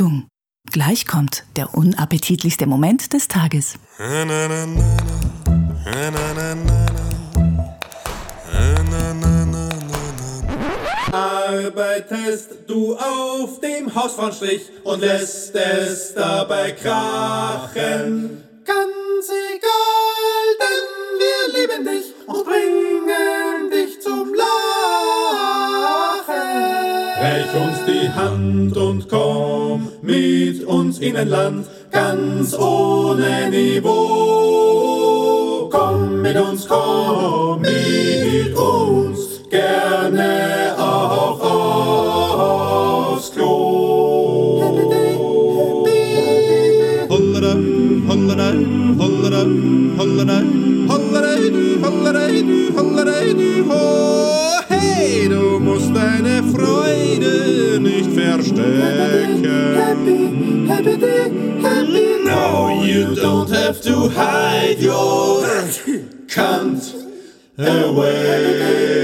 Achtung, gleich kommt der unappetitlichste Moment des Tages. Arbeitest du auf dem Hausfrauenstrich und lässt es dabei krachen. Ganz egal, denn wir lieben dich und bringen Reich uns die Hand und komm mit uns in ein Land ganz ohne Niveau. Komm mit uns, komm mit uns, gerne Holiday, holiday, holiday, holiday, holiday, oh, hey, du musst deine Freude nicht verstecken. Happy, happy, happy. No, you don't have to hide your cunt away.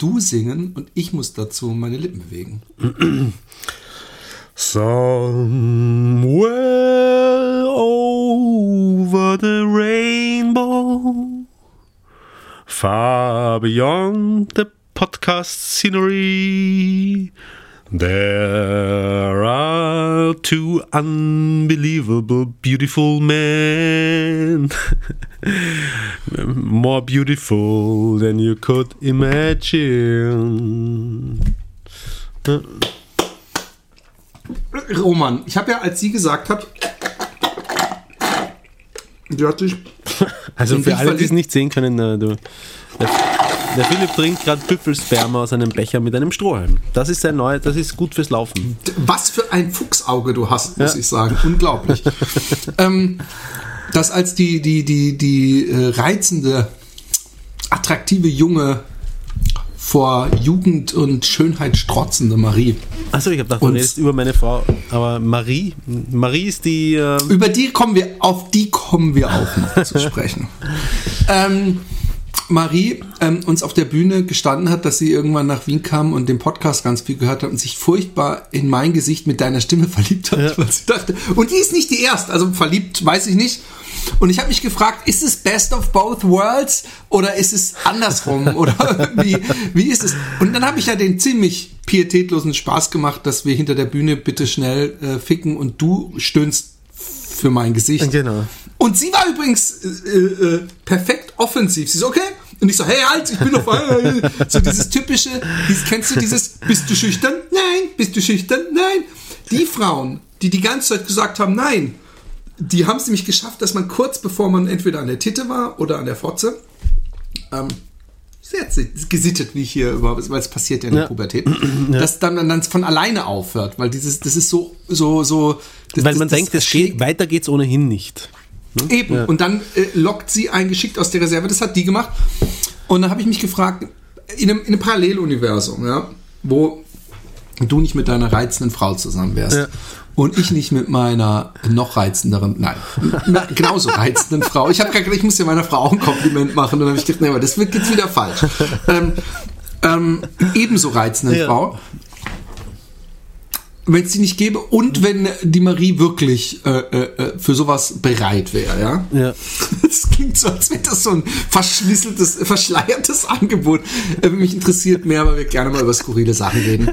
Du singen und ich muss dazu meine Lippen bewegen. Somewhere over the rainbow, far beyond the podcast scenery, there two unbelievable beautiful men. More beautiful than you could imagine. Roman, ich habe ja, als sie gesagt hat, die hat sich Also für alle, die es nicht sehen können, äh, du, der, Philipp trinkt gerade Büffelsperma aus einem Becher mit einem Strohhalm. Das ist sein neu, das ist gut fürs Laufen. Was für ein Fuchsauge du hast, muss Ja. ich sagen. Unglaublich. ähm, das als die, die, die, die äh, reizende, attraktive junge, vor Jugend und Schönheit strotzende Marie. Achso, ich habe gedacht, du redest über meine Frau. Aber Marie, Marie ist die. Äh, Über die kommen wir, auf die kommen wir auch noch zu sprechen. Ähm, Marie ähm, uns auf der Bühne gestanden hat, dass sie irgendwann nach Wien kam und den Podcast ganz viel gehört hat und sich furchtbar in mein Gesicht mit deiner Stimme verliebt hat, weil sie dachte, und die ist nicht die erste, also verliebt, weiß ich nicht. Und ich habe mich gefragt, ist es Best of Both Worlds oder ist es andersrum oder wie, wie ist es? Und dann habe ich ja den ziemlich pietätlosen Spaß gemacht, dass wir hinter der Bühne bitte schnell äh, ficken und du stöhnst für mein Gesicht. Genau. Und sie war übrigens äh, äh, perfekt offensiv. Sie so, okay. Und ich so, hey, halt, ich bin auf einmal. So dieses typische, dieses, kennst du dieses, bist du schüchtern? Nein. Bist du schüchtern? Nein. Die Frauen, die die ganze Zeit gesagt haben, nein, die haben es nämlich geschafft, dass man kurz bevor man entweder an der Titte war oder an der Fotze, ähm, sehr gesittet, wie ich hier überhaupt, weil es passiert ja in der Ja. Pubertät, dass dann, dann von alleine aufhört, weil dieses, das ist so, so, so. Das, weil das, man das denkt, es geht, weiter geht's ohnehin nicht. Eben. Und dann äh, lockt sie einen geschickt aus der Reserve. Das hat die gemacht. Und dann habe ich mich gefragt, in einem, in einem Paralleluniversum, ja, wo du nicht mit deiner reizenden Frau zusammen wärst. Ja. Und ich nicht mit meiner noch reizenderen, nein, na, genauso reizenden Frau. Ich habe gerade gedacht, ich muss ja meiner Frau auch ein Kompliment machen. Und dann habe ich gedacht, nee, aber das wird jetzt wieder falsch. Ähm, ähm, ebenso reizenden Ja. Frau wenn es die nicht gäbe und wenn die Marie wirklich äh, äh, für sowas bereit wäre, ja? Ja. Das klingt so, als wäre das so ein verschlisseltes, verschleiertes Angebot. Äh, mich interessiert mehr, weil wir gerne mal über skurrile Sachen reden.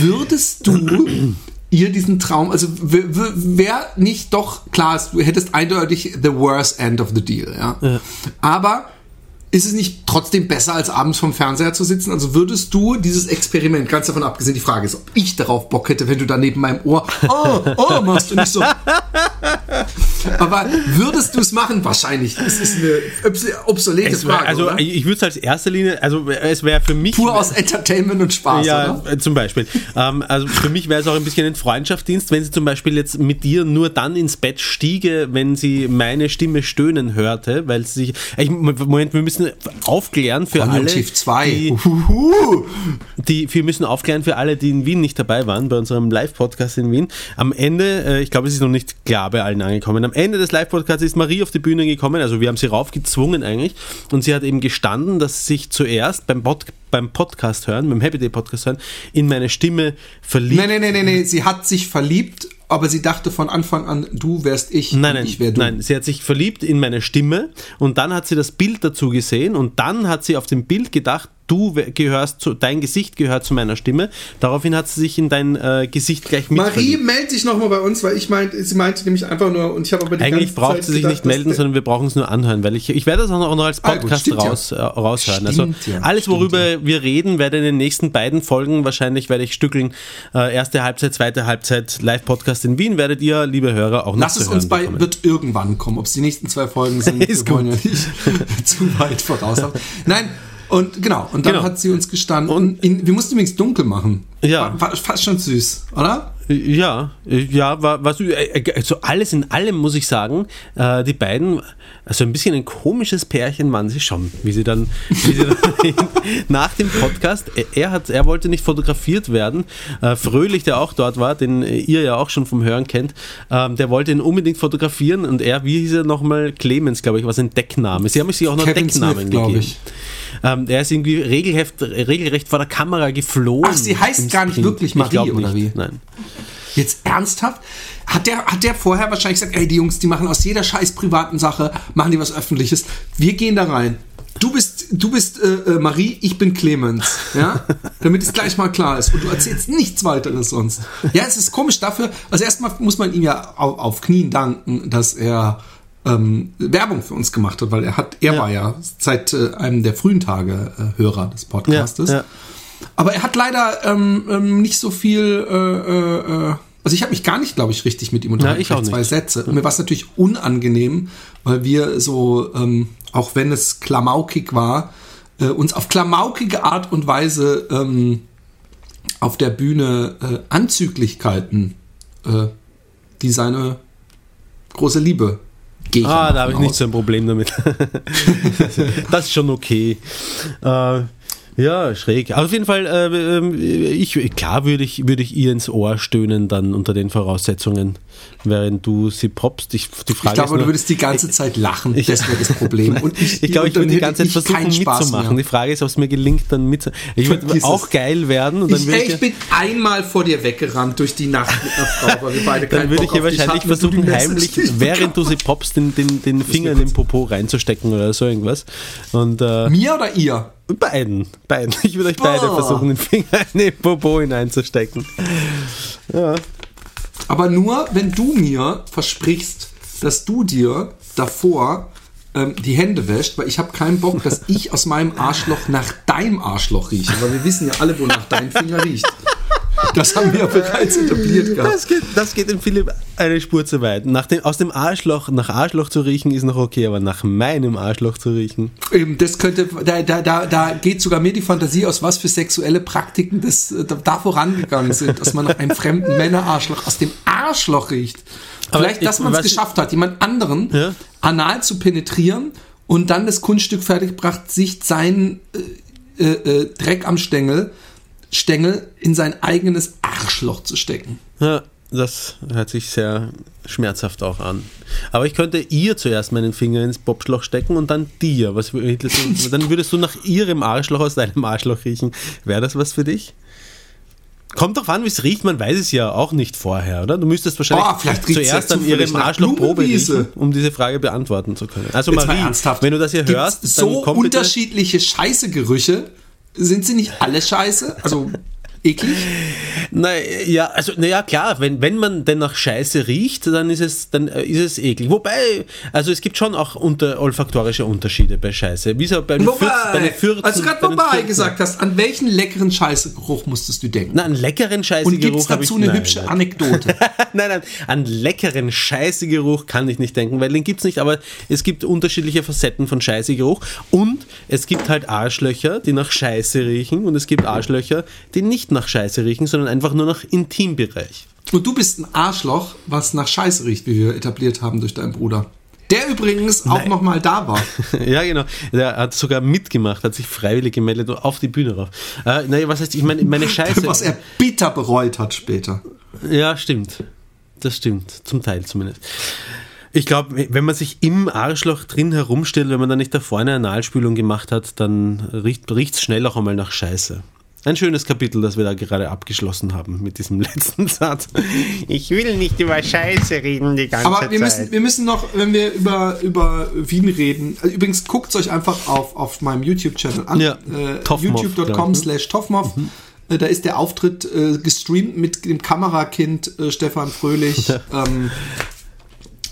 Würdest du ihr diesen Traum, also wäre nicht doch klar, du hättest eindeutig the worst end of the deal, ja? Ja. Aber ist es nicht trotzdem besser, als abends vom Fernseher zu sitzen? Also würdest du dieses Experiment, ganz davon abgesehen, die Frage ist, ob ich darauf Bock hätte, wenn du da neben meinem Ohr, oh, oh, machst du nicht so. Aber würdest du es machen? Wahrscheinlich. Das ist eine obsolete Es wär, Frage. also oder? ich würde es als erster Linie, also es wäre für mich Pur aus Entertainment und Spaß, ja, oder? äh, zum Beispiel. ähm, also für mich wäre es auch ein bisschen ein Freundschaftsdienst, wenn sie zum Beispiel jetzt mit dir nur dann ins Bett stiege, wenn sie meine Stimme stöhnen hörte, weil sie sich. Ich, Moment, wir müssen aufklären für alle. Konjunktiv 2. Die, Uhuhu. die, wir müssen aufklären für alle, die in Wien nicht dabei waren, bei unserem Live-Podcast in Wien. Am Ende, äh, ich glaube, es ist noch nicht klar bei allen angekommen, am Ende des Live-Podcasts ist Marie auf die Bühne gekommen, also wir haben sie raufgezwungen eigentlich, und sie hat eben gestanden, dass sie sich zuerst beim, Pod, beim Podcast hören, beim Happy Day Podcast hören, in meine Stimme verliebt. Nee, nee, nee, nee, nee. Sie hat sich verliebt, aber sie dachte von Anfang an, du wärst ich Nein, und nein, ich wär du. nein, sie hat sich verliebt in meine Stimme und dann hat sie das Bild dazu gesehen und dann hat sie auf dem Bild gedacht, du gehörst zu, dein Gesicht gehört zu meiner Stimme. Daraufhin hat sie sich in dein äh, Gesicht gleich mit Marie, melde dich nochmal bei uns, weil ich meinte, sie meinte nämlich einfach nur, und ich habe aber die Eigentlich braucht Zeit sie sich gedacht, nicht melden, sondern wir brauchen es nur anhören, weil ich, ich werde das auch noch, als Ah, gut, Podcast stimmt ja. raus, äh, raushören. also Stimmt ja, alles, worüber wir reden, werde in den nächsten beiden Folgen wahrscheinlich werde ich stückeln. Äh, erste Halbzeit, zweite Halbzeit, Live-Podcast in Wien werdet ihr, liebe Hörer, auch noch Lass es hören uns bei, bekommen. wird irgendwann kommen. Ob es die nächsten zwei Folgen sind, Ist wir wollen ja nicht zu weit voraus. Nein, und genau, und dann Genau. hat sie uns gestanden. in, wir mussten übrigens dunkel machen. Ja. War, war fast schon süß, oder? Ja, ja, war, war so, äh, also alles in allem muss ich sagen, äh, die beiden, also ein bisschen ein komisches Pärchen waren sie schon, wie sie dann, wie sie dann nach dem Podcast, er- er hat, er wollte nicht fotografiert werden, äh, Fröhlich, der auch dort war, den äh, ihr ja auch schon vom Hören kennt, ähm, der wollte ihn unbedingt fotografieren und er, wie hieß er nochmal, Clemens, glaube ich, war sein Deckname. Sie haben sich auch noch Kevin Decknamen Smith, gegeben. ich. Ähm, der ist irgendwie regelrecht, regelrecht vor der Kamera geflohen. Ach, sie heißt gar nicht Sprint. wirklich Ich Marie, oder wie? Nein. Jetzt ernsthaft? Hat der, hat der vorher wahrscheinlich gesagt, ey, die Jungs, die machen aus jeder scheiß privaten Sache, machen die was Öffentliches. Wir gehen da rein. Du bist, du bist äh, äh, Marie, ich bin Clemens, ja? Damit es gleich mal klar ist. Und du erzählst nichts weiteres sonst. Ja, es ist komisch dafür. Also erstmal muss man ihm ja auf, auf Knien danken, dass er ähm, Werbung für uns gemacht hat, weil er hat, er Ja. war ja seit äh, einem der frühen Tage äh, Hörer des Podcastes. Ja, ja. Aber er hat leider ähm, ähm, nicht so viel. Äh, äh, äh, also ich habe mich gar nicht, glaube ich, richtig mit ihm unterhalten. ich auch Vielleicht zwei. Sätze. Und mir war es natürlich unangenehm, weil wir so, ähm, auch wenn es klamaukig war, äh, uns auf klamaukige Art und Weise ähm, auf der Bühne äh, Anzüglichkeiten, äh, die seine große Liebe ich Ah, ja da habe ich nicht so ein Problem damit. das ist schon okay. Äh, ja, schräg. Aber auf jeden Fall, äh, ähm, ich, klar würde ich, würde ich ihr ins Ohr stöhnen dann unter den Voraussetzungen, während du sie popst. Ich, die Frage Ich glaube, ist nur, du würdest die ganze Zeit lachen. ich- das wäre das Problem. Und ich, ich glaube, ich würde die ganze Zeit versuchen mitzumachen. Die Frage ist, ob es mir gelingt, dann mitzumachen. Ich würde Vergiss auch es. geil werden und dann Ich, ey, ich, bin einmal vor dir weggerannt durch die Nacht mit einer Frau, weil wir beide dann würde ich ihr dich wahrscheinlich hatten versuchen, heimlich, während du sie popst, den, den, den Finger in den Popo reinzustecken oder so irgendwas. Und äh, Mir oder ihr? Beiden, beiden. Ich würde euch beide Boah. versuchen, den Finger in den Popo hineinzustecken. Aber nur, wenn du mir versprichst, dass du dir davor ähm, die Hände wäscht, weil ich habe keinen Bock, dass ich aus meinem Arschloch nach deinem Arschloch rieche. Weil wir wissen ja alle, wonach dein Finger riecht. Das haben wir ja bereits etabliert gehabt. Das geht, das geht dem Philipp eine Spur zu weit. Nach dem, aus dem Arschloch, nach Arschloch zu riechen ist noch okay, aber nach meinem Arschloch zu riechen. Eben, das könnte, da, da, da, da geht sogar mir die Fantasie aus, was für sexuelle Praktiken das äh, da, da vorangegangen sind, dass man nach einem fremden Männerarschloch aus dem Arschloch riecht. Aber Vielleicht, dass man es geschafft hat, jemand anderen Ja. anal zu penetrieren und dann das Kunststück fertiggebracht, sich seinen äh, äh, äh, Dreck am Stängel, Stängel in sein eigenes Arschloch zu stecken. Ja, das hört sich sehr schmerzhaft auch an. Aber ich könnte ihr zuerst meinen Finger ins Popschloch stecken und dann dir. Was, würdest du- dann würdest du nach ihrem Arschloch aus deinem Arschloch riechen. Wäre das was für dich? Kommt doch an, wie es riecht, man weiß es ja auch nicht vorher, oder? Du müsstest wahrscheinlich Oh, ja zuerst an ihrem Arschloch Probe riechen, um diese Frage beantworten zu können. Also Jetzt mal Marie, ernsthaft. wenn du das hier Gibt's hörst, so unterschiedliche Scheißegerüche. Sind sie nicht alle scheiße? Also eklig? Naja, also naja, klar, wenn, wenn man denn nach Scheiße riecht, dann ist es, dann äh, ist es eklig. Wobei, also es gibt schon auch unter, olfaktorische Unterschiede bei Scheiße. Wie so bei den Wobei, den Fürzen, als du gerade wobei gesagt hast, an welchen leckeren Scheißegeruch musstest du denken? Na, einen leckeren Und Scheißegeruch gibt es habe ich dazu eine nein, hübsche nein. Anekdote? nein, nein, an leckeren Scheißegeruch kann ich nicht denken, weil den gibt es nicht, aber es gibt unterschiedliche Facetten von Scheißegeruch und es gibt halt Arschlöcher, die nach Scheiße riechen und es gibt Arschlöcher, die nicht nach Scheiße riechen, sondern einfach nur nach Intimbereich. Und du bist ein Arschloch, was nach Scheiße riecht, wie wir etabliert haben durch deinen Bruder. Der übrigens auch noch mal da war. ja, genau. Der hat sogar mitgemacht, hat sich freiwillig gemeldet und auf die Bühne rauf. Äh, naja, was heißt, ich meine, meine Scheiße. Was er bitter bereut hat später. Ja, stimmt. Das stimmt. Zum Teil zumindest. Ich glaube, wenn man sich im Arschloch drin herumstellt, wenn man da nicht da vorne eine Analspülung gemacht hat, dann riecht es schnell auch einmal nach Scheiße. Ein schönes Kapitel, das wir da gerade abgeschlossen haben mit diesem letzten Satz. Ich will nicht über Scheiße reden die ganze Aber wir Zeit. müssen, wir müssen noch, wenn wir über, über Wien reden, also übrigens guckt es euch einfach auf, auf meinem YouTube-Channel an. Ja, äh, Toffmoff, youtube.com ne? slash Toffmoff. Äh, Da ist der Auftritt äh, gestreamt mit dem Kamerakind äh, Stefan Fröhlich ähm,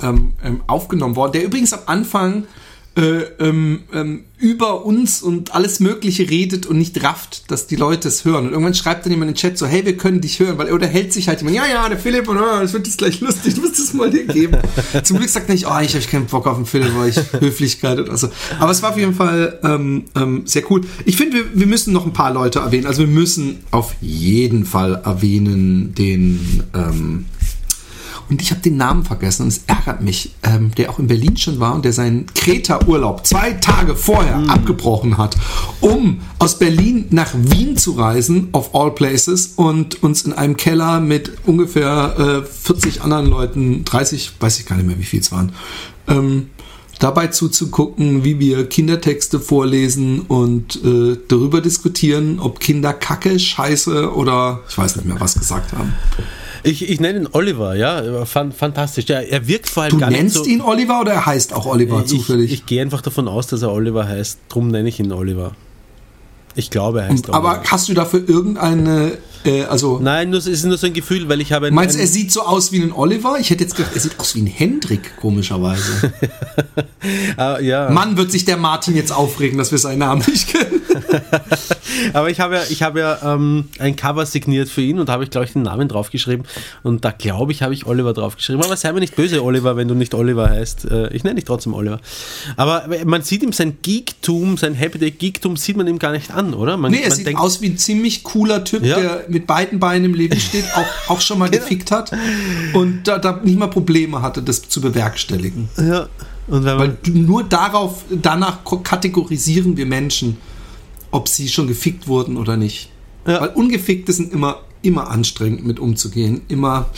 ähm, ähm, aufgenommen worden, der übrigens am Anfang äh, ähm, ähm, über uns und alles Mögliche redet und nicht rafft, dass die Leute es hören. Und irgendwann schreibt dann jemand in den Chat so, hey, wir können dich hören, weil er unterhält sich halt jemand, ja, ja, der Philipp, und oh, das wird jetzt gleich lustig, du musst es mal dir geben. Zum Glück sagt er nicht, oh, ich habe keinen Bock auf den Philipp, weil ich Höflichkeit oder so. Aber es war auf jeden Fall ähm, ähm, sehr cool. Ich finde, wir, wir müssen noch ein paar Leute erwähnen. Also wir müssen auf jeden Fall erwähnen den ähm, und ich habe den Namen vergessen und es ärgert mich, ähm, der auch in Berlin schon war und der seinen Kreta-Urlaub zwei Tage vorher abgebrochen hat, um aus Berlin nach Wien zu reisen, of all places, und uns in einem Keller mit ungefähr äh, 40 anderen Leuten, 30, weiß ich gar nicht mehr, wie viel es waren, ähm, dabei zuzugucken, wie wir Kindertexte vorlesen und äh, darüber diskutieren, ob Kinder Kacke, Scheiße oder ich weiß nicht mehr, was gesagt haben. Ich, ich nenne ihn Oliver, ja, fan, fantastisch. Ja, er wirkt vor allem Du gar nennst nicht so. ihn Oliver oder er heißt auch Oliver zufällig? Ich, ich gehe einfach davon aus, dass er Oliver heißt. Drum nenne ich ihn Oliver. Ich glaube, er heißt Aber Oliver. hast du dafür irgendeine, äh, also Nein, nur, es ist nur so ein Gefühl, weil ich habe. ein- meinst du, er sieht so aus wie ein Oliver? Ich hätte jetzt gedacht, er sieht aus wie ein Hendrik, komischerweise. Ah, ja. Mann, wird sich der Martin jetzt aufregen, dass wir seinen Namen nicht kennen. Aber ich habe ja, ich habe ja ähm, ein Cover signiert für ihn und habe ich, glaube ich, den Namen draufgeschrieben. Und da glaube ich, habe ich Oliver draufgeschrieben. Aber sei mir nicht böse, Oliver, wenn du nicht Oliver heißt. Äh, ich nenne dich trotzdem Oliver. Aber man sieht ihm sein Geektum, sein Happy Day Geektum sieht man ihm gar nicht an, oder? Man, Nee, er man sieht denkt, aus wie ein ziemlich cooler Typ, Ja. der mit beiden Beinen im Leben steht, auch, auch schon mal gefickt hat und da, da nicht mal Probleme hatte, das zu bewerkstelligen. Ja. Weil nur darauf, danach kategorisieren wir Menschen, ob sie schon gefickt wurden oder nicht. Ja. Weil Ungefickte sind immer, immer anstrengend mit umzugehen. Immer,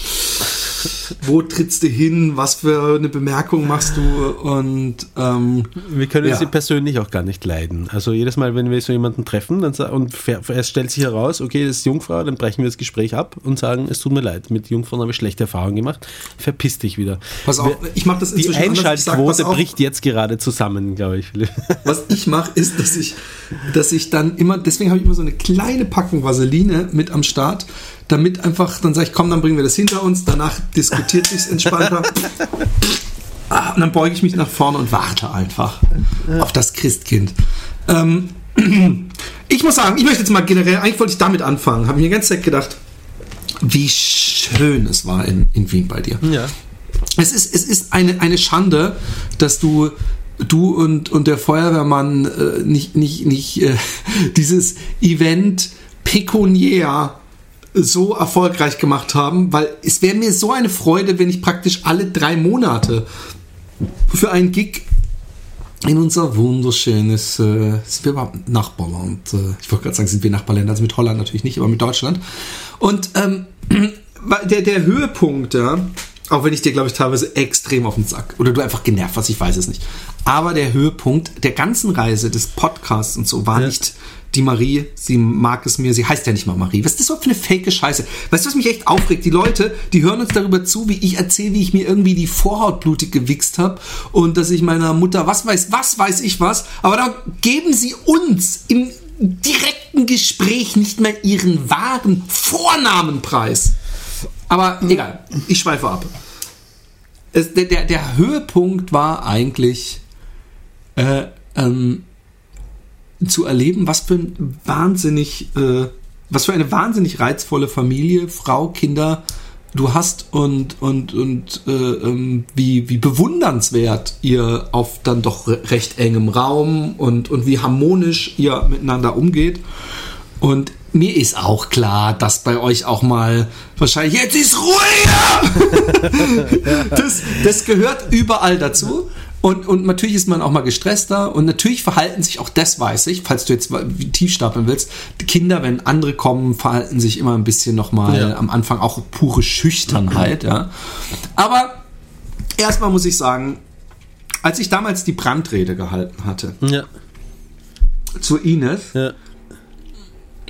wo trittst du hin, was für eine Bemerkung machst du und ähm, wir können Ja. sie persönlich auch gar nicht leiden. Also jedes Mal, wenn wir so jemanden treffen dann, und es stellt sich heraus, okay, das ist Jungfrau, dann brechen wir das Gespräch ab und sagen, es tut mir leid, mit Jungfrauen habe ich schlechte Erfahrungen gemacht, verpiss dich wieder. pass auf, ich mache das Die inzwischen sag, Einschaltquote bricht jetzt gerade zusammen, glaube ich. Was ich mache, ist, dass ich, dass ich dann immer, deswegen habe ich immer so eine kleine Packung Vaseline mit am Start, damit einfach, dann sage ich, komm, dann bringen wir das hinter uns, danach diskutiert sich's entspannter. Ah, Und dann beuge ich mich nach vorne und warte einfach auf das Christkind. Ähm, ich muss sagen, ich möchte jetzt mal generell, eigentlich wollte ich damit anfangen, habe mir die ganze Zeit gedacht, wie schön es war in, in Wien bei dir. Ja. Es ist, es ist eine, eine Schande, dass du, du und, und der Feuerwehrmann äh, nicht, nicht, nicht äh, dieses Event pekuniär so erfolgreich gemacht haben, weil es wäre mir so eine Freude, wenn ich praktisch alle drei Monate für einen Gig in unser wunderschönes, äh, sind wir überhaupt Nachbarland? Äh, ich wollte gerade sagen, sind wir Nachbarländer, also mit Holland natürlich nicht, aber mit Deutschland. Und ähm, der, der Höhepunkt, ja, auch wenn ich dir, glaube ich, teilweise extrem auf den Sack oder du einfach genervt warst, ich weiß es nicht. Aber der Höhepunkt der ganzen Reise des Podcasts und so war Ja. nicht die Marie, sie mag es mir, sie heißt ja nicht mal Marie. Was ist das für eine fake Scheiße? Weißt du, was mich echt aufregt? Die Leute, die hören uns darüber zu, wie ich erzähle, wie ich mir irgendwie die Vorhaut blutig gewichst habe und dass ich meiner Mutter, was weiß, was weiß ich was, aber da geben sie uns im direkten Gespräch nicht mehr ihren wahren Vornamen preis. Aber egal, ich schweife ab. Es, der, der, der Höhepunkt war eigentlich äh, ähm, zu erleben, was für ein wahnsinnig, äh, was für eine wahnsinnig reizvolle Familie, Frau, Kinder du hast und und und äh, ähm, wie wie bewundernswert ihr auf dann doch recht engem Raum und und wie harmonisch ihr miteinander umgeht und mir ist auch klar, dass bei euch auch mal wahrscheinlich jetzt ist ruhiger. das, das gehört überall dazu. Und, und natürlich ist man auch mal gestresster und natürlich verhalten sich auch das weiß ich, falls du jetzt tief stapeln willst, Kinder, wenn andere kommen, verhalten sich immer ein bisschen nochmal ja. am Anfang auch pure Schüchternheit, ja. Aber erstmal muss ich sagen, als ich damals die Brandrede gehalten hatte, ja. zu Ines, ja.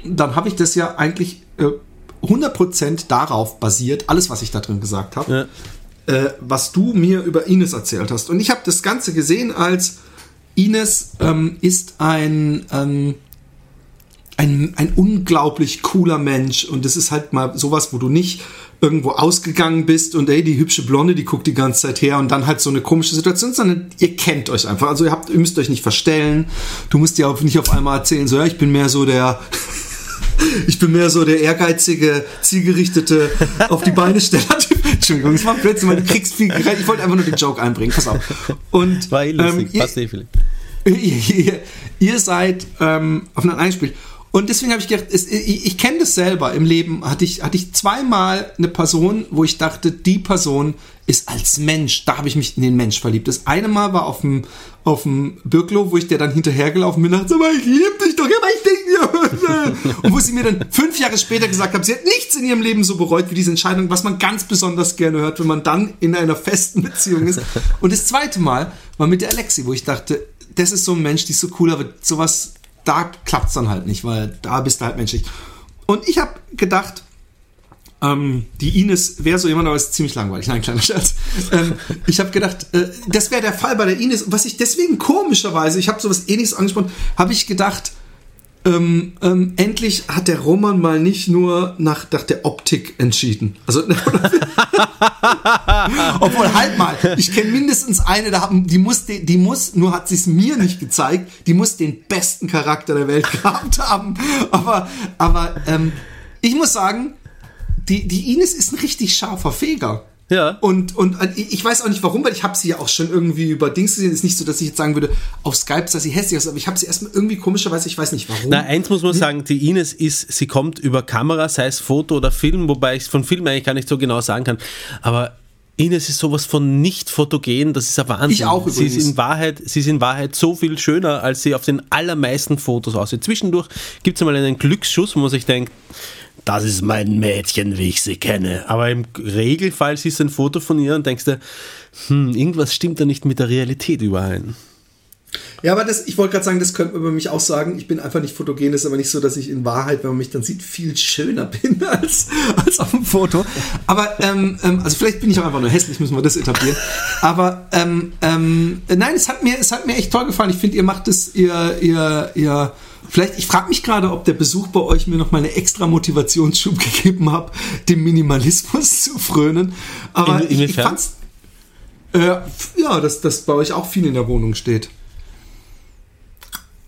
dann habe ich das ja eigentlich äh, 100% darauf basiert, alles, was ich da drin gesagt habe, ja äh, was du mir über Ines erzählt hast. Und ich habe das Ganze gesehen als Ines ähm, ist ein, ähm, ein, ein unglaublich cooler Mensch und es ist halt mal sowas, wo du nicht irgendwo ausgegangen bist und ey, die hübsche Blonde, die guckt die ganze Zeit her und dann halt so eine komische Situation, sondern ihr kennt euch einfach. Also ihr habt, ihr müsst euch nicht verstellen. Du musst ja auch nicht auf einmal erzählen, so ja, ich bin mehr so der ich bin mehr so der ehrgeizige, zielgerichtete, auf die Beine steller Entschuldigung, das war plötzlich, weil du kriegst viel Ich wollte einfach nur den Joke einbringen. Pass auf. Und, war eh lustig. Ähm, Passt eh, Philipp. Ihr, ihr, ihr seid ähm, aufeinander eingespielt. Und deswegen habe ich gedacht, es, ich, ich kenne das selber im Leben. Hatte ich, hatte ich zweimal eine Person, wo ich dachte, die Person ist als Mensch, da habe ich mich in den Mensch verliebt. Das eine Mal war auf dem, auf dem Birklo, wo ich der dann hinterhergelaufen bin und dachte, aber ich liebe dich doch, aber ich denke, und wo sie mir dann fünf Jahre später gesagt hat, sie hat nichts in ihrem Leben so bereut wie diese Entscheidung, was man ganz besonders gerne hört, wenn man dann in einer festen Beziehung ist. Und das zweite Mal war mit der Alexi, wo ich dachte, das ist so ein Mensch, die ist so cool, aber sowas da klappt es dann halt nicht, weil da bist du halt menschlich. Und ich habe gedacht, ähm, die Ines wäre so jemand, aber ist ziemlich langweilig. Nein, kleiner Scherz. Ähm, ich habe gedacht, äh, das wäre der Fall bei der Ines. Was ich deswegen komischerweise, ich habe sowas ähnliches angesprochen, habe ich gedacht, ähm, ähm, endlich hat der Roman mal nicht nur nach, nach der Optik entschieden. Also, obwohl halt mal, ich kenne mindestens eine, die muss, die muss, nur hat sie es mir nicht gezeigt, die muss den besten Charakter der Welt gehabt haben. Aber, aber ähm, ich muss sagen, die, die Ines ist ein richtig scharfer Feger. Ja. Und, und äh, ich weiß auch nicht warum, weil ich habe sie ja auch schon irgendwie über Dings gesehen. Es ist nicht so, dass ich jetzt sagen würde, auf Skype dass sie hässlich ist, aber ich habe sie erstmal irgendwie komischerweise, ich weiß nicht warum. Na, eins muss man hm? sagen, die Ines ist, sie kommt über Kamera, sei es Foto oder Film, wobei ich von Film eigentlich gar nicht so genau sagen kann. Aber Ines ist sowas von nicht fotogen, das ist ein Wahnsinn. Ich auch übrigens. Sie ist, in Wahrheit, sie ist in Wahrheit so viel schöner, als sie auf den allermeisten Fotos aussieht. Zwischendurch gibt es mal einen Glücksschuss, wo man sich denkt, das ist mein Mädchen, wie ich sie kenne. Aber im Regelfall siehst du ein Foto von ihr und denkst dir, hm, irgendwas stimmt da nicht mit der Realität überein. Ja, aber das, ich wollte gerade sagen, das könnte man über mich auch sagen. Ich bin einfach nicht fotogen, das ist aber nicht so, dass ich in Wahrheit, wenn man mich dann sieht, viel schöner bin als, als auf dem Foto. Aber, ähm, ähm, also vielleicht bin ich auch einfach nur hässlich, müssen wir das etablieren. Aber, ähm, ähm, nein, es hat mir, es hat mir echt toll gefallen. Ich finde, ihr macht es, ihr, ihr, ihr, Vielleicht, ich frage mich gerade, ob der Besuch bei euch mir noch mal eine extra Motivationsschub gegeben hat, dem Minimalismus zu frönen. Aber in, ich, ich fand's, äh, ja, dass das bei euch auch viel in der Wohnung steht.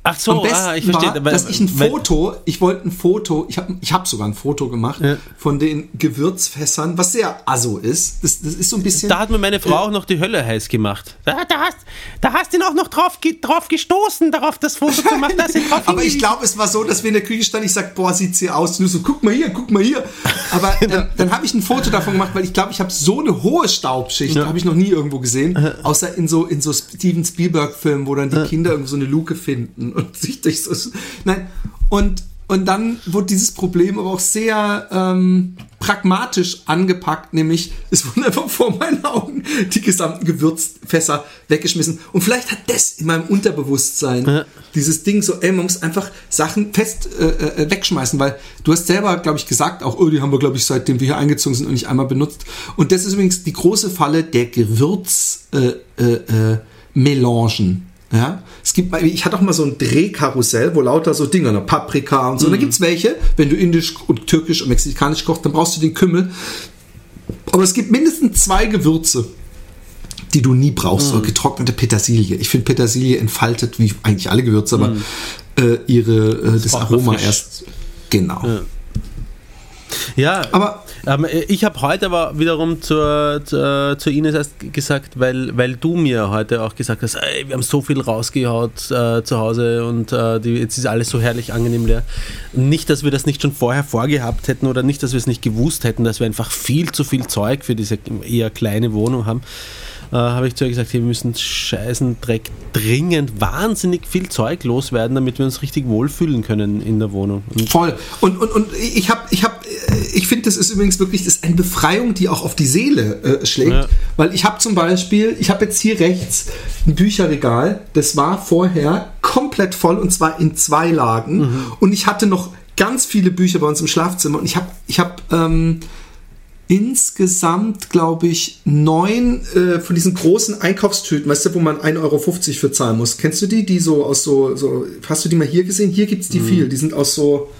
Ach so, Am besten ah, ich verstehe. War, dass ich ein Foto, ich wollte ein Foto, ich habe ich hab sogar ein Foto gemacht ja. von den Gewürzfässern, was sehr asso ist. Das, das ist so ein bisschen. Da hat mir meine Frau äh, auch noch die Hölle heiß gemacht. Da, da, hast, da hast du ihn auch noch drauf, drauf gestoßen, darauf das Foto zu machen. Aber ich glaube, es war so, dass wir in der Küche standen, ich sag, boah, sieht sie aus. Und du so, guck mal hier, guck mal hier. Aber äh, dann habe ich ein Foto davon gemacht, weil ich glaube, ich habe so eine hohe Staubschicht, ja. habe ich noch nie irgendwo gesehen, außer in so, in so Steven Spielberg-Filmen, wo dann die Kinder irgendwo so eine Luke finden und sich durch so. Nein, und, und dann wurde dieses Problem aber auch sehr ähm, pragmatisch angepackt, nämlich es wurden einfach vor meinen Augen die gesamten Gewürzfässer weggeschmissen. Und vielleicht hat das in meinem Unterbewusstsein ja. dieses Ding so, ey, man muss einfach Sachen fest äh, äh, wegschmeißen, weil du hast selber, glaube ich, gesagt, auch, oh, die haben wir, glaube ich, seitdem wir hier eingezogen sind und nicht einmal benutzt. Und das ist übrigens die große Falle der Gewürzmelangen. Äh, äh, äh, Melangen Ja, es gibt mal, ich hatte auch mal so ein Drehkarussell, wo lauter so Dinge, ne, Paprika und so. Und da gibt's welche, wenn du indisch und türkisch und mexikanisch kochst, dann brauchst du den Kümmel. Aber es gibt mindestens zwei Gewürze, die du nie brauchst. So getrocknete Petersilie. Ich finde Petersilie entfaltet, wie eigentlich alle Gewürze, aber äh, ihre, äh, das braucht Aroma erst. Genau. Ja, Aber- ähm, ich habe heute aber wiederum zur, zur, zur Ines erst gesagt, weil, weil du mir heute auch gesagt hast, ey, wir haben so viel rausgehaut äh, zu Hause und äh, die, jetzt ist alles so herrlich angenehm leer. Nicht, dass wir das nicht schon vorher vorgehabt hätten oder nicht, dass wir es nicht gewusst hätten, dass wir einfach viel zu viel Zeug für diese eher kleine Wohnung haben. Äh, habe ich zu ihr gesagt, hey, wir müssen scheißen Dreck dringend wahnsinnig viel Zeug loswerden, damit wir uns richtig wohlfühlen können in der Wohnung. Und Voll. Und, und, und ich habe, ich habe, ich finde, das ist übrigens wirklich, das ist eine Befreiung, die auch auf die Seele äh, schlägt. Ja. Weil ich habe zum Beispiel, ich habe jetzt hier rechts ein Bücherregal, das war vorher komplett voll und zwar in zwei Lagen. Mhm. Und ich hatte noch ganz viele Bücher bei uns im Schlafzimmer und ich habe, ich habe, ähm, insgesamt, glaube ich, neun äh, von diesen großen Einkaufstüten, weißt du, wo man 1,50 Euro für zahlen muss. Kennst du die? Die so aus so, so hast du die mal hier gesehen? Hier gibt's die viel. Die sind aus so,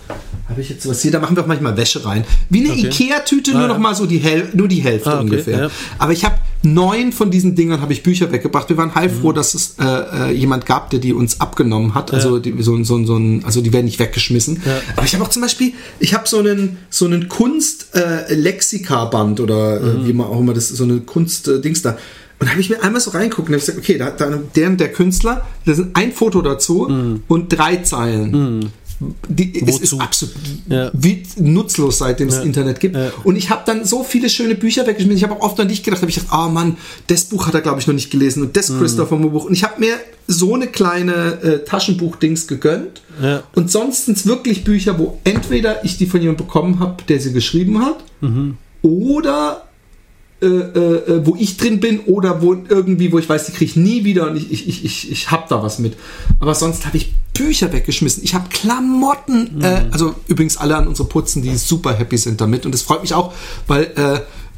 habe ich jetzt sowas hier, da machen wir auch manchmal Wäsche rein. Wie eine Okay. Ikea-Tüte, Ah, nur ja. noch mal so die, Häl nur die Hälfte Ah, okay, ungefähr. ja. Aber ich habe neun von diesen Dingern habe ich Bücher weggebracht. Wir waren Mhm. heilfroh, dass es äh, äh, jemand gab, der die uns abgenommen hat. Also die, so, so, so also die werden nicht weggeschmissen. Ja. Aber ich habe auch zum Beispiel, ich habe so einen so einen Kunst äh, Lexika-Band oder Mhm. wie man auch immer das so eine Kunst äh, da. Und da habe ich mir einmal so reinguckt und habe gesagt, okay, da, da der der Künstler, da sind ein Foto dazu und drei Zeilen. Die, es ist absolut Ja. wie nutzlos, seitdem es Ja. Internet gibt. Ja. Und ich habe dann so viele schöne Bücher weggeschmissen. Ich habe auch oft an dich gedacht, habe ich gedacht, oh Mann, das Buch hat er, glaube ich, noch nicht gelesen und das Mhm. Christopher Moore Buch. Und ich habe mir so eine kleine äh, Taschenbuch-Dings gegönnt. Und sonst sind es wirklich Bücher, wo entweder ich die von jemandem bekommen habe, der sie geschrieben hat, Mhm. oder äh, äh, wo ich drin bin oder wo irgendwie, wo ich weiß, die kriege ich nie wieder und ich, ich, ich, ich, ich habe da was mit. Aber sonst habe ich Bücher weggeschmissen. Ich habe Klamotten, äh, also übrigens alle an unsere Putzen, die super happy sind damit. Und das freut mich auch, weil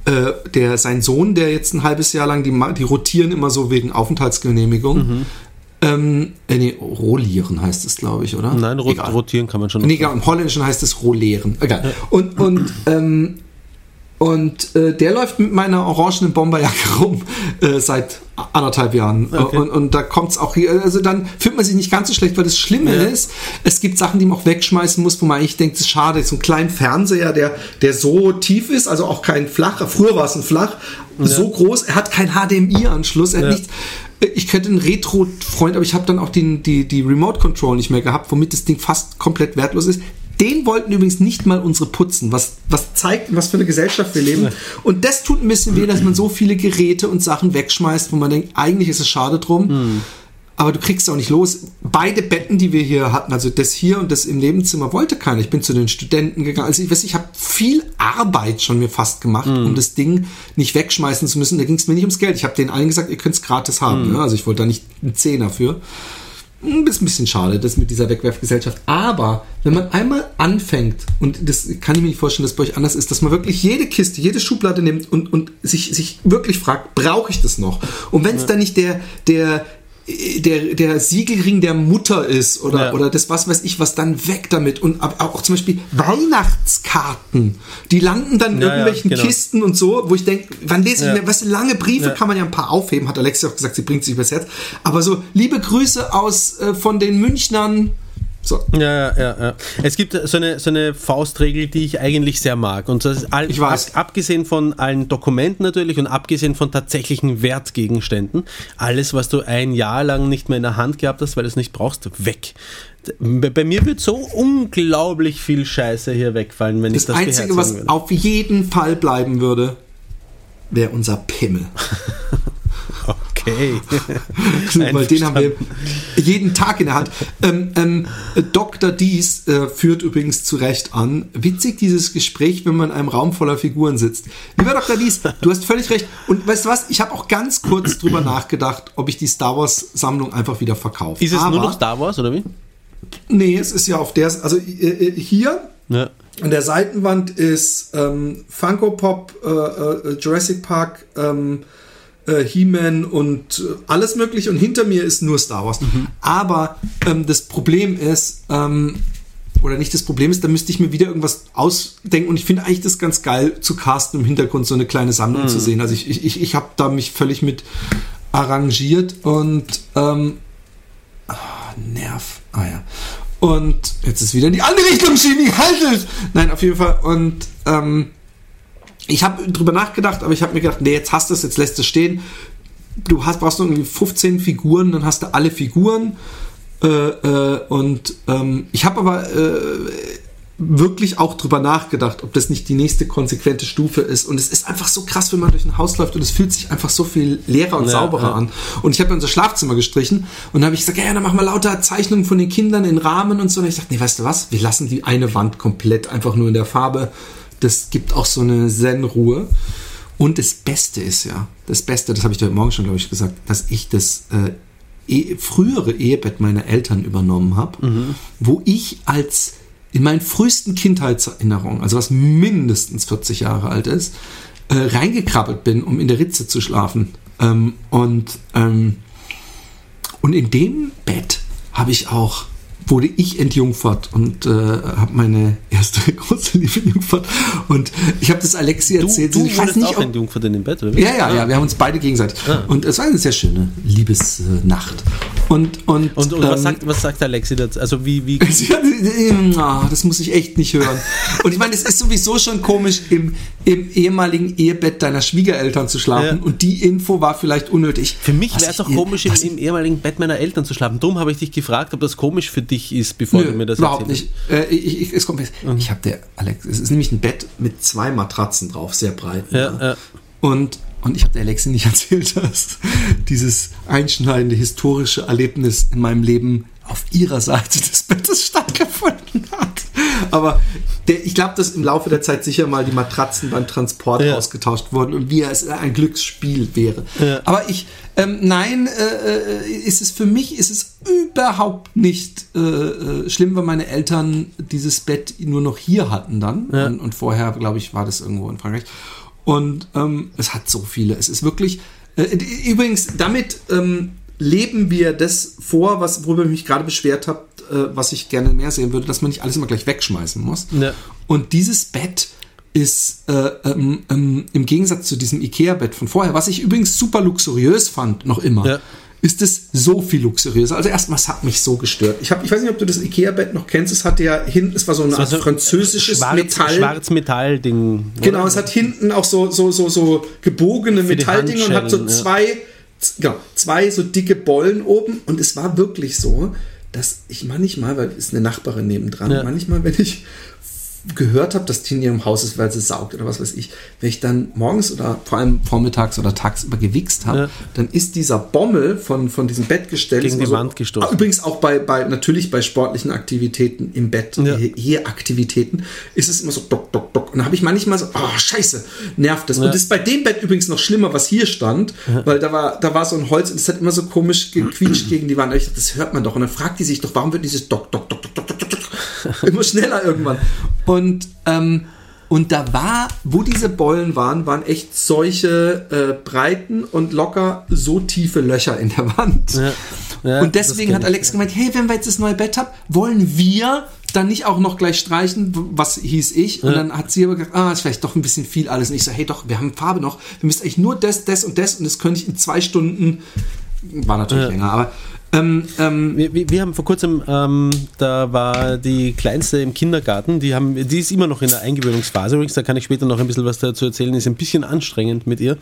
äh, äh, der, sein Sohn, der jetzt ein halbes Jahr lang, die, die rotieren immer so wegen Aufenthaltsgenehmigung. Ähm, äh, nee, Rolieren heißt es, glaube ich, oder? Nein, rot, Egal. rotieren kann man schon. Nee, genau, im Holländischen heißt es Roleeren. Egal. Und, und, ähm, und äh, der läuft mit meiner orangenen Bomberjacke rum äh, seit anderthalb Jahren. Okay. Und, und da kommt es auch hier, also dann fühlt man sich nicht ganz so schlecht, weil das Schlimme Ja. ist, es gibt Sachen, die man auch wegschmeißen muss, wo man eigentlich denkt, das ist schade. So ein kleinen Fernseher, der, der so tief ist, also auch kein flacher, früher war es ein flach, so groß, er hat keinen HDMI-Anschluss, er hat Ja. nichts. Ich könnte einen Retro-Freund, aber ich habe dann auch den, die, die Remote Control nicht mehr gehabt, womit das Ding fast komplett wertlos ist. Den wollten übrigens nicht mal unsere putzen, was, was zeigt, in was für eine Gesellschaft wir leben. Und das tut ein bisschen weh, dass man so viele Geräte und Sachen wegschmeißt, wo man denkt, eigentlich ist es schade drum. Aber du kriegst auch nicht los. Beide Betten, die wir hier hatten, also das hier und das im Nebenzimmer, wollte keiner. Ich bin zu den Studenten gegangen. Also ich weiß, ich habe viel Arbeit schon mir fast gemacht, um das Ding nicht wegschmeißen zu müssen. Da ging es mir nicht ums Geld. Ich habe denen allen gesagt, ihr könnt es gratis haben. Ne? Also ich wollte da nicht einen Zehner für. Ist ein bisschen schade, das mit dieser Wegwerfgesellschaft. Aber wenn man einmal anfängt, und das kann ich mir nicht vorstellen, dass bei euch anders ist, dass man wirklich jede Kiste, jede Schublade nimmt und, und sich, sich wirklich fragt, brauche ich das noch? Und wenn es dann nicht der, der, der, der Siegelring der Mutter ist oder, Ja. oder das was weiß ich, was dann weg damit. Und auch zum Beispiel Weihnachtskarten, die landen dann in Ja, ja, irgendwelchen genau. Kisten und so, wo ich denke, wann lese ich Ja. mir, weißt du, lange Briefe Ja. kann man ja ein paar aufheben, hat Alexia auch gesagt, sie bringt sich übers Herz. Aber so, liebe Grüße aus äh, von den Münchnern. So. Ja, ja, ja, ja. Es gibt so eine, so eine Faustregel, die ich eigentlich sehr mag. Und das all, Ich weiß. Ab, abgesehen von allen Dokumenten natürlich und abgesehen von tatsächlichen Wertgegenständen, alles, was du ein Jahr lang nicht mehr in der Hand gehabt hast, weil du es nicht brauchst, weg. Bei bei mir wird so unglaublich viel Scheiße hier wegfallen, wenn Das ich das Einzige, was würde. auf jeden Fall bleiben würde, wäre unser Pimmel. Okay. Weil den haben wir jeden Tag in der Hand. Ähm, ähm, Dr. Dies äh, führt übrigens zu Recht an. Witzig dieses Gespräch, wenn man in einem Raum voller Figuren sitzt. Lieber Dr. Dies, du hast völlig recht. Und weißt du was? Ich habe auch ganz kurz drüber nachgedacht, ob ich die Star Wars Sammlung einfach wieder verkaufe. Ist es Aber, nur noch Star Wars oder wie? Nee, es ist ja auf der, also äh, äh, hier Ja. an der Seitenwand ist ähm, Funko Pop, äh, äh, Jurassic Park, ähm, äh, He-Man und äh, alles mögliche und hinter mir ist nur Star Wars. Mhm. Aber ähm, das Problem ist, ähm, oder nicht das Problem ist, da müsste ich mir wieder irgendwas ausdenken und ich finde eigentlich das ganz geil zu casten im Hintergrund so eine kleine Sammlung Mhm. zu sehen. Also ich, ich, ich, habe da mich völlig mit arrangiert und ähm, ah, Nerv. Ah ja. Und jetzt ist wieder in die andere Richtung schieben, haltet! Nein, auf jeden Fall. Und ähm, ich habe drüber nachgedacht, aber ich habe mir gedacht, nee, jetzt hast du es, jetzt lässt es stehen. Du hast, brauchst nur irgendwie 15 Figuren, dann hast du alle Figuren. Äh, äh, und ähm, ich habe aber äh, wirklich auch drüber nachgedacht, ob das nicht die nächste konsequente Stufe ist. Und es ist einfach so krass, wenn man durch ein Haus läuft und es fühlt sich einfach so viel leerer und Ja, sauberer ja. an. Und ich habe unser Schlafzimmer gestrichen und dann habe ich gesagt, ja, dann mach mal lauter Zeichnungen von den Kindern in Rahmen und so. Und ich dachte, nee, weißt du was? Wir lassen die eine Wand komplett einfach nur in der Farbe. Das gibt auch so eine Zen-Ruhe. Und das Beste ist ja, das Beste, das habe ich heute Morgen schon, glaube ich, gesagt, dass ich das äh, eh, frühere Ehebett meiner Eltern übernommen habe, wo ich als in meinen frühesten Kindheitserinnerungen, also was mindestens 40 Jahre alt ist, äh, reingekrabbelt bin, um in der Ritze zu schlafen. Ähm, und, ähm, und in dem Bett habe ich auch, wurde ich entjungfert und äh, habe meine erste große Liebe entjungfert. Und ich habe das Alexi Du, erzählt. du ich weiß wurdest nicht, auch ob, ein Jungfert in dem Bett, oder? ja, ja, ja, wir haben uns beide gegenseitig. Und es war eine sehr schöne Liebesnacht. Und, und, Und, und was, ähm, sagt, was sagt Alexi dazu? Also wie, wie hat- ähm, ah, das muss ich echt nicht hören. Und ich meine, es ist sowieso schon komisch, im, im ehemaligen Ehebett deiner Schwiegereltern zu schlafen. Ja. Und die Info war vielleicht unnötig. Für mich wäre es ich auch ihr- komisch, im, im ehemaligen Bett meiner Eltern zu schlafen. Darum habe ich dich gefragt, ob das komisch für dich ist, bevor Nö, du mir das überhaupt erzählst. nicht. Äh, ich, ich, es kommt, ich habe der Alex, es ist nämlich ein Bett mit zwei Matratzen drauf, sehr breit. Ja, ja. Und, und ich habe der Alexi nicht erzählt, dass dieses einschneidende historische Erlebnis in meinem Leben auf ihrer Seite des Bettes stattgefunden hat. Aber der, ich glaube, dass im Laufe der Zeit sicher mal die Matratzen beim Transport Ja. ausgetauscht wurden und wie es ein Glücksspiel wäre. Ja. Aber ich, ähm, nein, äh, äh, ist es für mich ist es überhaupt nicht äh, äh, schlimm, weil meine Eltern dieses Bett nur noch hier hatten dann. Ja. Und, und vorher, glaube ich, war das irgendwo in Frankreich. Und ähm, es hat so viele. Es ist wirklich. Äh, übrigens, damit ähm, leben wir das vor, was, worüber ich mich gerade beschwert habe, äh, was ich gerne mehr sehen würde, dass man nicht alles immer gleich wegschmeißen muss. Ja. Und dieses Bett ist äh, ähm, ähm, im Gegensatz zu diesem Ikea-Bett von vorher, was ich übrigens super luxuriös fand, noch immer, Ja. Ist es so viel luxuriöser. Also erstmal, es hat mich so gestört. Ich, hab, ich weiß nicht, ob du das Ikea-Bett noch kennst. Es hatte ja hinten, es war so eine Art französisches Schwarz, Metall. Schwarzmetall-Ding. Genau, oder? es hat hinten auch so, so, so, so gebogene Metalldinge und hat so ja. zwei, z- genau, zwei so dicke Bollen oben. Und es war wirklich so, dass ich manchmal, weil ist eine Nachbarin nebendran, Ja. manchmal, wenn ich gehört habe, dass die in ihrem Haus ist, weil sie saugt oder was weiß ich, wenn ich dann morgens oder vor allem vormittags oder tagsüber gewichst habe, Ja. dann ist dieser Bommel von, von diesem Bettgestell Gegen die immer Wand gestoßen. Ah, Übrigens auch bei, bei natürlich bei sportlichen Aktivitäten im Bett, Ja. hier, Aktivitäten, ist es immer so dock, dock, dock. Und da habe ich manchmal so, oh, scheiße, nervt das. Und das ist bei dem Bett übrigens noch schlimmer, was hier stand, weil da war, da war so ein Holz und es hat immer so komisch gequietscht gegen die Wand. Dachte, das hört man doch. Und dann fragt die sich doch, warum wird dieses dock, dock, dock, dock, dock, dock, dock immer schneller irgendwann. Und, ähm, und da war, wo diese Bollen waren, waren echt solche äh, breiten und locker so tiefe Löcher in der Wand. Ja. Ja, und deswegen hat Alex gemeint, hey, wenn wir jetzt das neue Bett haben, wollen wir dann nicht auch noch gleich streichen, was hieß ich? Und dann hat sie aber gesagt, ah, ist vielleicht doch ein bisschen viel alles. Und ich so, hey doch, wir haben Farbe noch, wir müssen eigentlich nur das, das und das und das könnte ich in zwei Stunden, war natürlich Ja. länger, aber ähm, ähm, Wir, wir, haben vor kurzem, ähm, da war die Kleinste im Kindergarten, die, haben, die ist immer noch in der Eingewöhnungsphase. Übrigens, da kann ich später noch ein bisschen was dazu erzählen, ist ein bisschen anstrengend mit ihr.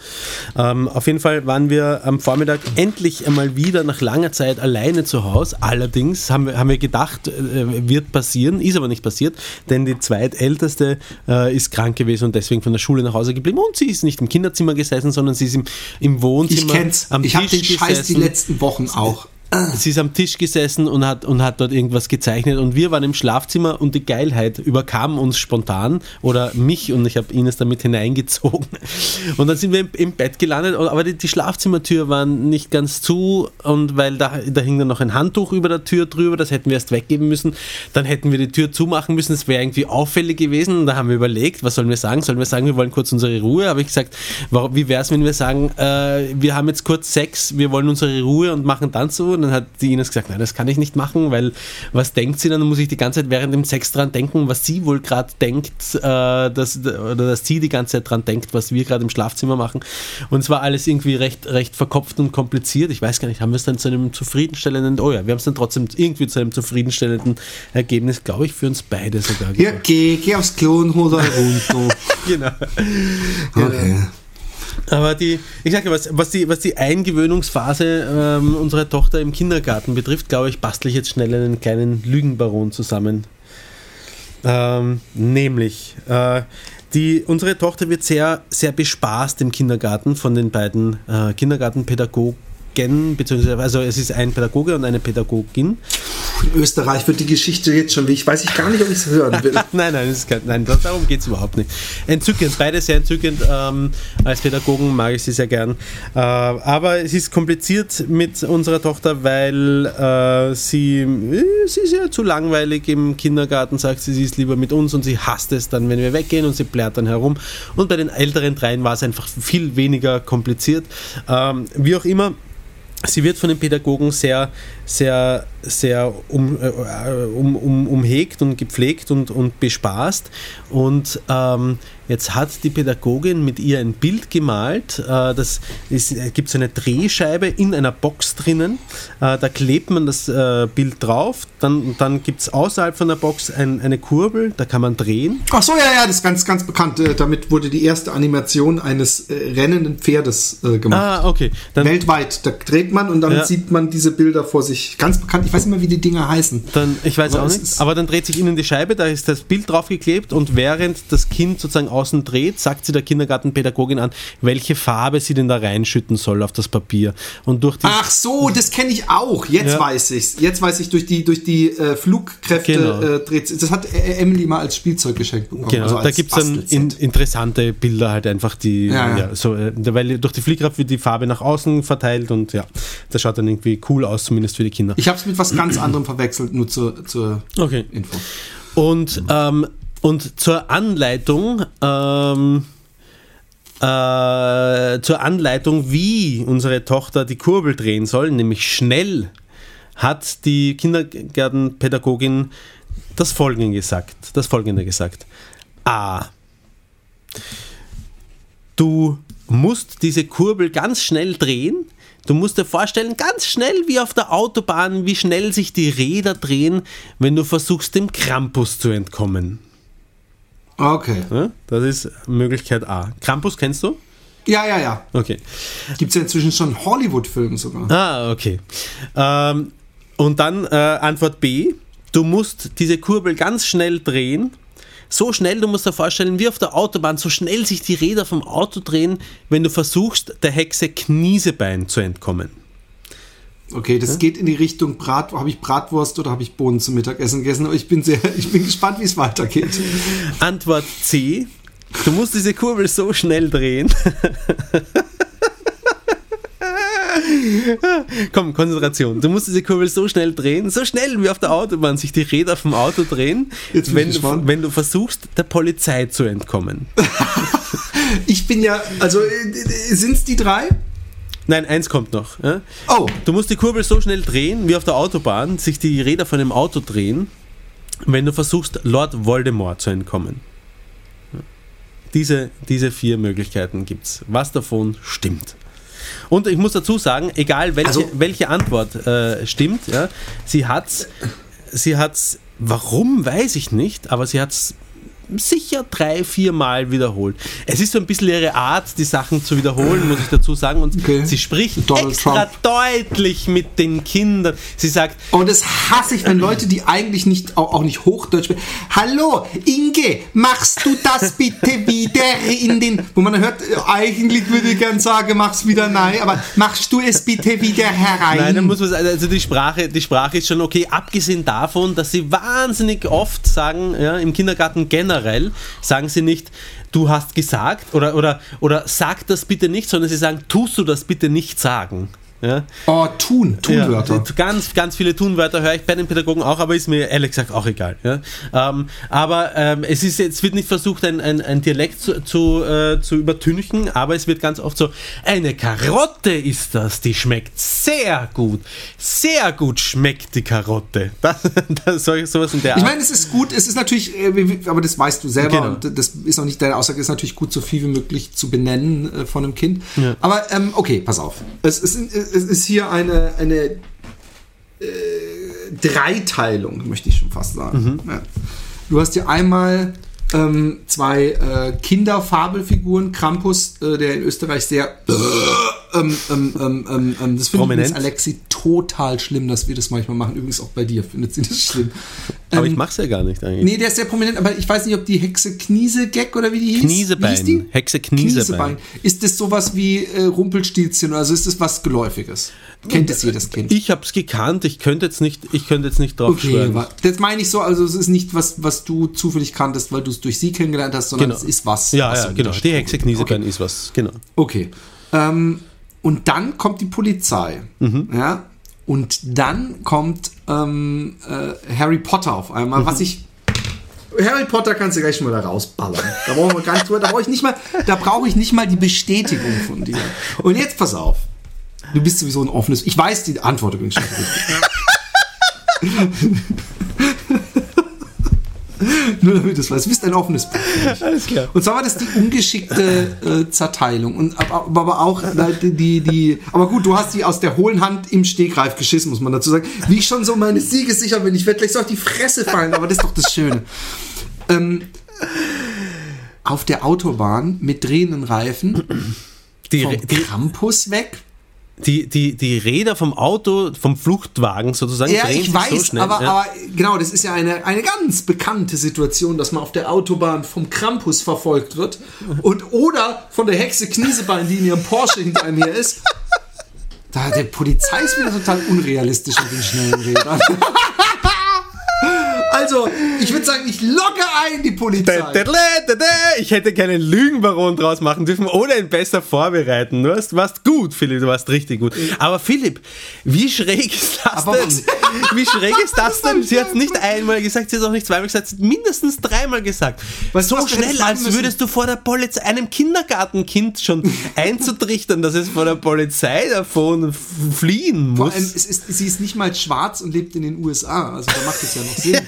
Ähm, auf jeden Fall waren wir am Vormittag endlich einmal wieder nach langer Zeit alleine zu Hause. Allerdings haben wir, haben wir gedacht, äh, wird passieren, ist aber nicht passiert, denn die zweitälteste äh, ist krank gewesen und deswegen von der Schule nach Hause geblieben. Und sie ist nicht im Kinderzimmer gesessen, sondern sie ist im, im Wohnzimmer ich kenn's. am Ich habe Tisch den Scheiß die letzten Wochen auch. Sie ist am Tisch gesessen und hat, und hat dort irgendwas gezeichnet und wir waren im Schlafzimmer und die Geilheit überkam uns spontan oder mich und ich habe Ines damit hineingezogen. Und dann sind wir im, im Bett gelandet, aber die, die, Schlafzimmertür war nicht ganz zu und weil da, da hing dann noch ein Handtuch über der Tür drüber, das hätten wir erst weggeben müssen. Dann hätten wir die Tür zumachen müssen, das wäre irgendwie auffällig gewesen. Und da haben wir überlegt, was sollen wir sagen? Sollen wir sagen, wir wollen kurz unsere Ruhe? Habe ich gesagt, wie wäre es, wenn wir sagen, äh, wir haben jetzt kurz Sex, wir wollen unsere Ruhe und machen dann so? Und dann hat die Ines gesagt, nein, das kann ich nicht machen, weil was denkt sie dann? Muss ich die ganze Zeit während dem Sex dran denken, was sie wohl gerade denkt, äh, dass, oder dass sie die ganze Zeit dran denkt, was wir gerade im Schlafzimmer machen. Und es war alles irgendwie recht, recht verkopft und kompliziert. Ich weiß gar nicht, haben wir es dann zu einem zufriedenstellenden, oh ja, wir haben es dann trotzdem irgendwie zu einem zufriedenstellenden Ergebnis, glaube ich, für uns beide sogar. Ja, geh, geh aufs Klo und hol da runter. genau. Okay. Aber die, ich sage was, was die, was die Eingewöhnungsphase ähm, unserer Tochter im Kindergarten betrifft, glaube ich, bastle ich jetzt schnell einen kleinen Lügenbaron zusammen. Ähm, nämlich, äh, die, unsere Tochter wird sehr, sehr bespaßt im Kindergarten von den beiden äh, Kindergartenpädagogen beziehungsweise also es ist ein Pädagoge und eine Pädagogin. In Österreich wird die Geschichte jetzt schon wie ich weiß ich gar nicht, ob ich es hören will. nein, nein, kein, nein, darum geht es überhaupt nicht. Entzückend, beide sehr entzückend. Ähm, als Pädagogen mag ich sie sehr gern. Äh, aber es ist kompliziert mit unserer Tochter, weil äh, sie, äh, sie ist ja zu langweilig im Kindergarten, sagt sie, sie ist lieber mit uns und sie hasst es dann, wenn wir weggehen und sie blärt dann herum. Und bei den älteren dreien war es einfach viel weniger kompliziert. Ähm, wie auch immer, sie wird von den Pädagogen sehr, sehr, sehr um, äh, um, um, umhegt und gepflegt und, und bespaßt. Und ähm, Jetzt hat die Pädagogin mit ihr ein Bild gemalt. Äh, das ist, äh, gibt so eine Drehscheibe in einer Box drinnen. Äh, da klebt man das Bild drauf. Dann, dann gibt es außerhalb von der Box ein, eine Kurbel, da kann man drehen. Ach so, ja, ja, das ist ganz, ganz bekannt. Damit wurde die erste Animation eines rennenden Pferdes gemacht. Ah, okay. Dann, Weltweit. Da dreht man und dann ja. sieht man diese Bilder vor sich. Ganz bekannt. Ich weiß nicht mehr, wie die Dinger heißen. Dann, ich weiß aber auch nicht. Aber dann dreht sich innen die Scheibe, da ist das Bild draufgeklebt und während das Kind sozusagen außen dreht, sagt sie der Kindergartenpädagogin an, welche Farbe sie denn da reinschütten soll auf das Papier. Und durch die Ach so, das kenne ich auch. Jetzt ja. weiß ich's. Jetzt weiß ich durch die durch die äh, Flugkräfte genau. äh, dreht. Das hat äh, Emily mal als Spielzeug geschenkt bekommen. Genau, also da gibt es dann in, interessante Bilder halt einfach die ja, ja. so äh, weil durch die Fliehkraft wird die Farbe nach außen verteilt und ja, das schaut dann irgendwie cool aus zumindest für die Kinder. Ich habe es mit was ganz anderem verwechselt, nur zur, zur okay. Info. Und ähm, und zur Anleitung, ähm, äh, zur Anleitung, wie unsere Tochter die Kurbel drehen soll, nämlich schnell, hat die Kindergartenpädagogin das Folgende gesagt. Das Folgende gesagt. A. Du musst diese Kurbel ganz schnell drehen. Du musst dir vorstellen, ganz schnell wie auf der Autobahn, wie schnell sich die Räder drehen, wenn du versuchst, dem Krampus zu entkommen. Okay. Das ist Möglichkeit A. Krampus kennst du? Ja, ja, ja. Okay. Gibt es ja inzwischen schon Hollywood-Filme sogar. Ah, okay. Ähm, und dann äh, Antwort B. Du musst diese Kurbel ganz schnell drehen. So schnell, du musst dir vorstellen, wie auf der Autobahn, so schnell sich die Räder vom Auto drehen, wenn du versuchst, der Hexe Kniesebein zu entkommen. Okay, das ja? geht in die Richtung Brat. Habe ich Bratwurst oder habe ich Bohnen zum Mittagessen gegessen? Aber ich bin sehr, ich bin gespannt, wie es weitergeht. Antwort C. Du musst diese Kurbel so schnell drehen. Komm, Konzentration. Du musst diese Kurbel so schnell drehen, so schnell wie auf der Autobahn sich die Räder vom Auto drehen, wenn du, wenn du versuchst, der Polizei zu entkommen. ich bin ja, also äh, sind es die drei? Nein, eins kommt noch. Ja? Oh. Du musst die Kurbel so schnell drehen, wie auf der Autobahn, sich die Räder von einem Auto drehen, wenn du versuchst, Lord Voldemort zu entkommen. Diese, diese vier Möglichkeiten gibt es. Was davon stimmt? Und ich muss dazu sagen, egal welche, also, welche Antwort äh, stimmt, ja, sie hat sie hat's, warum weiß ich nicht, aber sie hat es sicher drei, vier Mal wiederholt. Es ist so ein bisschen ihre Art, die Sachen zu wiederholen, muss ich dazu sagen. Und Okay. sie spricht Donald extra Trump. deutlich mit den Kindern. Sie sagt, Und das hasse ich, wenn Leute, die eigentlich nicht, auch, nicht Hochdeutsch sprechen. Hallo, Inge, machst du das bitte wieder in den, wo man hört, eigentlich würde ich gern sagen, mach's wieder nein, aber machst du es bitte wieder herein? Nein, dann muss man sagen, also die Sprache, die Sprache ist schon okay, abgesehen davon, dass sie wahnsinnig oft sagen, ja, im Kindergarten generell, sagen sie nicht, du hast gesagt oder, oder, oder sag das bitte nicht, sondern sie sagen, tust du das bitte nicht sagen. Ja? oh, tun, Tunwörter. Ja, ganz, ganz viele Tunwörter höre ich bei den Pädagogen auch, aber ist mir ehrlich gesagt auch egal. Ja? Ähm, aber ähm, es, ist, es wird nicht versucht, ein, ein, ein Dialekt zu, zu, äh, zu übertünchen, aber es wird ganz oft so, eine Karotte ist das, die schmeckt sehr gut. Sehr gut schmeckt die Karotte. Das, das, so- sowas in der Ich Art. meine, es ist gut, es ist natürlich, äh, aber das weißt du selber Genau. und das ist auch nicht deine Aussage, es ist natürlich gut, so viel wie möglich zu benennen äh, von einem Kind. Aber ähm, okay, pass auf. Es ist, es ist hier eine, eine äh, Dreiteilung, möchte ich schon fast sagen. Mhm. Ja. Du hast hier einmal ähm, zwei äh, Kinderfabelfiguren, Krampus, äh, der in Österreich sehr ähm, ähm, ähm, ähm, ähm, das Prominent. übrigens Alexi total schlimm, dass wir das manchmal machen. Übrigens auch bei dir findet sie das schlimm. aber ähm, ich mache es ja gar nicht eigentlich. Nee, der ist sehr prominent, aber ich weiß nicht, ob die Hexe Kniesegag oder wie die hieß. Kniesebein. Hieß die? Hexe Kniesebein. Ist das sowas wie äh, Rumpelstilzchen? Also ist das was Geläufiges? Kennt es jedes Kind? Ich habe es gekannt, ich könnte jetzt nicht, ich könnte jetzt nicht drauf Okay, schwören. das meine ich so, also es ist nicht was, was du zufällig kanntest, weil du es durch sie kennengelernt hast, sondern Genau. es ist was. Ja, was ja, so genau. Die Hexe Kniesebein Okay. ist was, genau. Okay. Ähm, und dann kommt die Polizei. Mhm. Ja. Und dann kommt ähm, äh, Harry Potter auf einmal, Mhm. was ich. Harry Potter kannst du gleich schon mal da rausballern. Da brauchen wir gar nicht drüber, da brauche ich nicht mal, da brauche ich nicht mal die Bestätigung von dir. Und jetzt pass auf. Du bist sowieso ein offenes. Ich weiß die Antwort übrigens schon. Nur damit du es weißt. Du bist ein offenes Buch. Alles klar. Und zwar war das die ungeschickte äh, Zerteilung. Und, aber, aber auch äh, die, die. Aber gut, du hast die aus der hohlen Hand im Stegreif geschissen, muss man dazu sagen. Wie ich schon so meine Siege sicher bin. Ich werde gleich so auf die Fresse fallen, aber das ist doch das Schöne. Ähm, auf der Autobahn mit drehenden Reifen Die, vom die, Campus weg. Die, die, die Räder vom Auto, vom Fluchtwagen sozusagen, Ja, drehen ich sich weiß, so schnell. aber, ja. aber genau, das ist ja eine, eine ganz bekannte Situation, dass man auf der Autobahn vom Krampus verfolgt wird und oder von der Hexe Kniesebein, die in ihrem Porsche hinter einem her ist. Da, der Polizei ist wieder total unrealistisch mit den schnellen Rädern. Also, ich würde sagen, ich logge ein die Polizei. Ich hätte keinen Lügenbaron draus machen dürfen oder ihn besser vorbereiten. Du warst, warst gut, Philipp, du warst richtig gut. Aber Philipp, wie schräg ist das Aber denn? was- Wie schräg ist das denn? Sie hat es nicht einmal gesagt, sie hat es auch nicht zweimal gesagt, sie hat mindestens dreimal gesagt. So was hättest schnell, als würdest du vor der Polizei, einem Kindergartenkind schon einzutrichtern, dass es vor der Polizei davon fliehen Vor muss. allem, es ist, sie ist nicht mal schwarz und lebt in den USA. Also da macht es ja noch Sinn.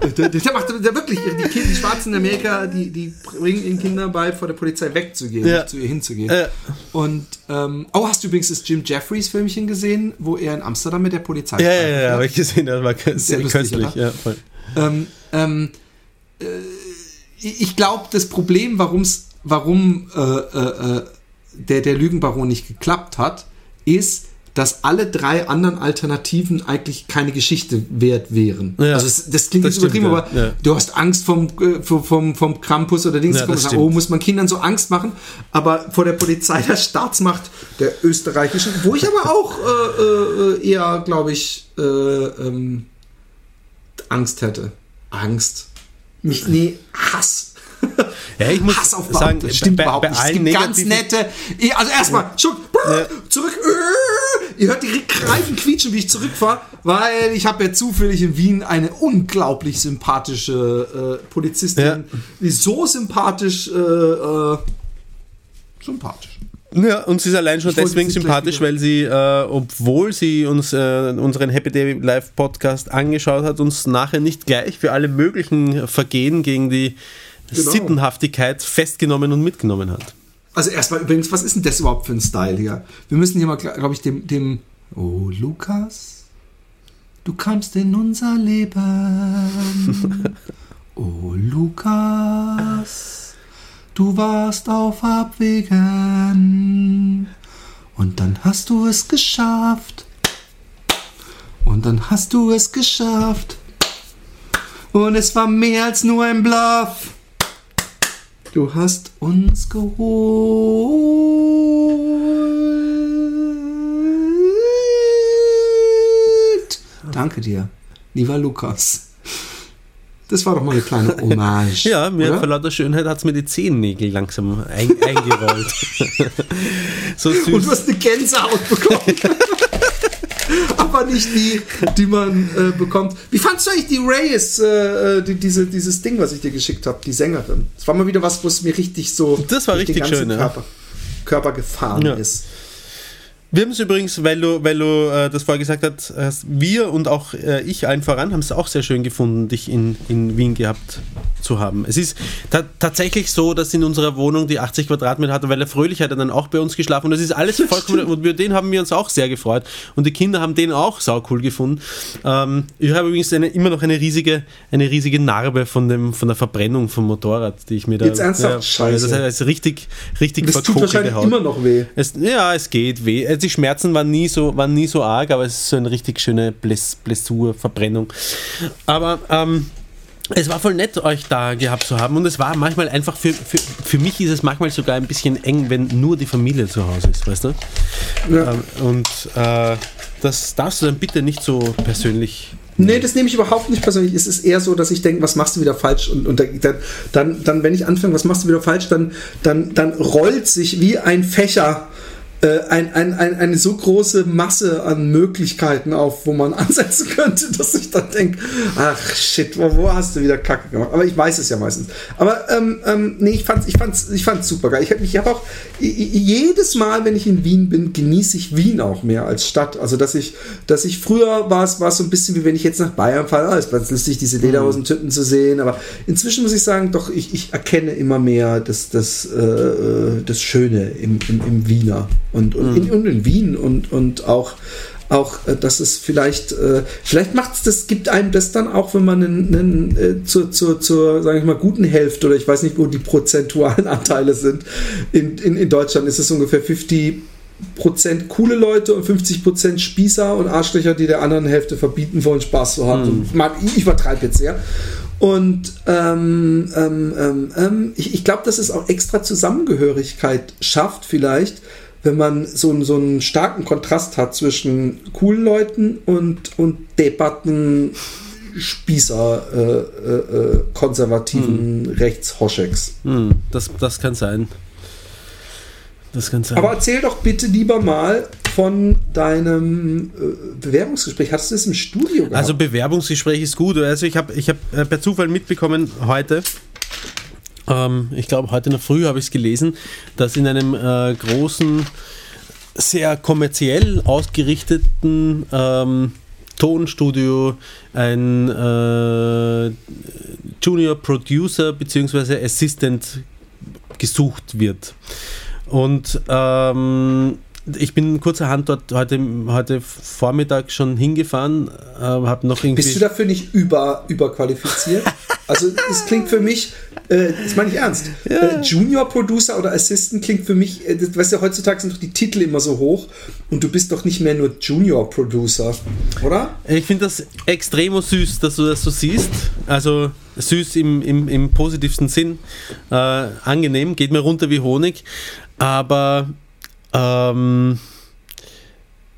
Der, der macht der wirklich, die, Kinder, die Schwarzen in Amerika, die, die bringen ihren Kindern bei, vor der Polizei wegzugehen, Ja. zu ihr hinzugehen. Ja. Und, ähm, oh, hast du übrigens das Jim Jeffries Filmchen gesehen, wo er in Amsterdam mit der Polizei ja, ja, ja, habe ich gesehen, das war Sehr lustig, köstlich. Ja, voll. Ähm, ähm, äh, ich glaube, das Problem, warum's, warum äh, äh, äh, der, der Lügenbaron nicht geklappt hat, ist, dass alle drei anderen Alternativen eigentlich keine Geschichte wert wären. Ja. also es, das klingt Das jetzt übertrieben, stimmt, aber ja. Ja. du hast Angst vom, äh, vom, vom, Krampus oder Dings. Ja, das sagen, oh, muss man Kindern so Angst machen? Aber vor der Polizei der Staatsmacht der österreichischen, wo ich aber auch äh, äh, eher, glaube ich, äh, ähm, Angst hätte. Angst. Nicht, nee, Hass. Ja, ich muss Hass auf sagen, Beamte. Das stimmt bei- überhaupt bei nicht. Es gibt ganz nette. Also erstmal, schon, zurück. Ihr hört die Reifen quietschen, wie ich zurückfahre, weil ich habe ja zufällig in Wien eine unglaublich sympathische äh, Polizistin. Ja. Die ist so sympathisch, äh, äh, sympathisch. Ja, und sie ist allein schon Ich deswegen sympathisch, weil sie, äh, obwohl sie uns äh, unseren Happy Day Live Podcast angeschaut hat, uns nachher nicht gleich für alle möglichen Vergehen gegen die Genau. Sittenhaftigkeit festgenommen und mitgenommen hat. Also erstmal übrigens, was ist denn das überhaupt für ein Style hier? Wir müssen hier mal, glaube ich, dem, dem. Oh, Lukas, du kommst in unser Leben. Oh Lukas, du warst auf Abwägen und dann hast du es geschafft. Und dann hast du es geschafft. Und es war mehr als nur ein Bluff. Du hast uns geholt. Danke dir, lieber Lukas. Das war doch mal eine kleine Hommage. Ja, mir oder? vor lauter Schönheit hat es mir die Zehennägel langsam ein, eingerollt. so süß. Und du hast eine Gänsehaut bekommen. Aber nicht die, die man äh, bekommt. Wie fandst du eigentlich die Reyes, äh, die, diese, dieses Ding, was ich dir geschickt habe, die Sängerin? Das war mal wieder was, wo es mir richtig so Das war richtig ganzen schön, ja. Körper, Körper gefahren Ja. ist. Wir haben es übrigens, weil du, weil du äh, das vorher gesagt hast, hast, wir und auch äh, ich allen voran haben es auch sehr schön gefunden, dich in, in Wien gehabt zu haben. Es ist ta tatsächlich so, dass in unserer Wohnung, die 80 Quadratmeter hatte, weil der Fröhlich hat dann auch bei uns geschlafen und das ist alles vollkommen, und über den haben wir uns auch sehr gefreut und die Kinder haben den auch saucool gefunden. Ähm, ich habe übrigens eine, immer noch eine riesige, eine riesige Narbe von, dem, von der Verbrennung vom Motorrad, die ich mir da... Jetzt ernsthaft? Scheiße. Das heißt, richtig, richtig Das tut wahrscheinlich Haut. immer noch weh. Es, ja, es geht weh. Die Schmerzen waren nie so, waren nie so arg, aber es ist so eine richtig schöne Bless, Blessur, Verbrennung. Aber ähm, es war voll nett, euch da gehabt zu haben und es war manchmal einfach für, für, für mich ist es manchmal sogar ein bisschen eng, wenn nur die Familie zu Hause ist, weißt du? Ja. Ähm, und äh, das darfst du dann bitte nicht so persönlich. Nee, das nehme ich überhaupt nicht persönlich. Es ist eher so, dass ich denke, was machst du wieder falsch? Und, und dann, dann, dann, wenn ich anfange, was machst du wieder falsch, dann, dann, dann rollt sich wie ein Fächer äh, ein, ein, ein, eine so große Masse an Möglichkeiten auf, wo man ansetzen könnte, dass ich dann denke, ach shit, wo, wo hast du wieder Kacke gemacht? Aber ich weiß es ja meistens. Aber ähm, ähm, nee, ich fand's, ich fand's, ich fand's super geil. Ich habe ich hab auch jedes Mal, wenn ich in Wien bin, genieße ich Wien auch mehr als Stadt. Also dass ich, dass ich früher war es war so ein bisschen wie wenn ich jetzt nach Bayern fahre, ah, es war lustig, diese Lederhosen-Typen zu sehen. Aber inzwischen muss ich sagen, doch ich, ich erkenne immer mehr das, das, äh, das Schöne im, im, im Wiener und, und, in, und in Wien und, und auch auch, äh, dass es vielleicht, äh, vielleicht macht es das, gibt einem das dann auch, wenn man einen, einen, äh, zur, zur, zur, sage ich mal, guten Hälfte oder ich weiß nicht, wo die prozentualen Anteile sind. In, in, in Deutschland ist es ungefähr 50 Prozent coole Leute und 50 Prozent Spießer und Arschlöcher, die der anderen Hälfte verbieten wollen, Spaß zu haben. So, mal, ich übertreibe jetzt sehr. Und ähm, ähm, ähm, ähm, ich, ich glaube, dass es auch extra Zusammengehörigkeit schafft, vielleicht, wenn man so, einen- so einen starken Kontrast hat zwischen coolen Leuten und, und Debatten, Spießer, äh, äh, äh, konservativen Rechtshoscheks. Hm, das, das kann sein. Das kann sein. Aber erzähl doch bitte lieber mal von deinem äh, Bewerbungsgespräch. Hattest du das im Studio gehabt? Also Bewerbungsgespräch ist gut. Also ich habe ich hab äh, per Zufall mitbekommen heute, ähm, ich glaube heute noch früh habe ich es gelesen, dass in einem äh, großen, sehr kommerziell ausgerichteten ähm, Tonstudio ein äh, Junior Producer bzw. Assistant gesucht wird. Und ähm, ich bin kurzerhand dort heute, heute Vormittag schon hingefahren, äh, habe noch irgendwie. Bist du dafür nicht über, überqualifiziert? Also es klingt für mich, äh, das meine ich ernst, äh, Junior Producer oder Assistant klingt für mich, äh, das, weißt du, heutzutage sind doch die Titel immer so hoch und du bist doch nicht mehr nur Junior Producer, oder? Ich finde das extrem süß, dass du das so siehst. Also süß im, im, im positivsten Sinn. Äh, angenehm, geht mir runter wie Honig. Aber ähm,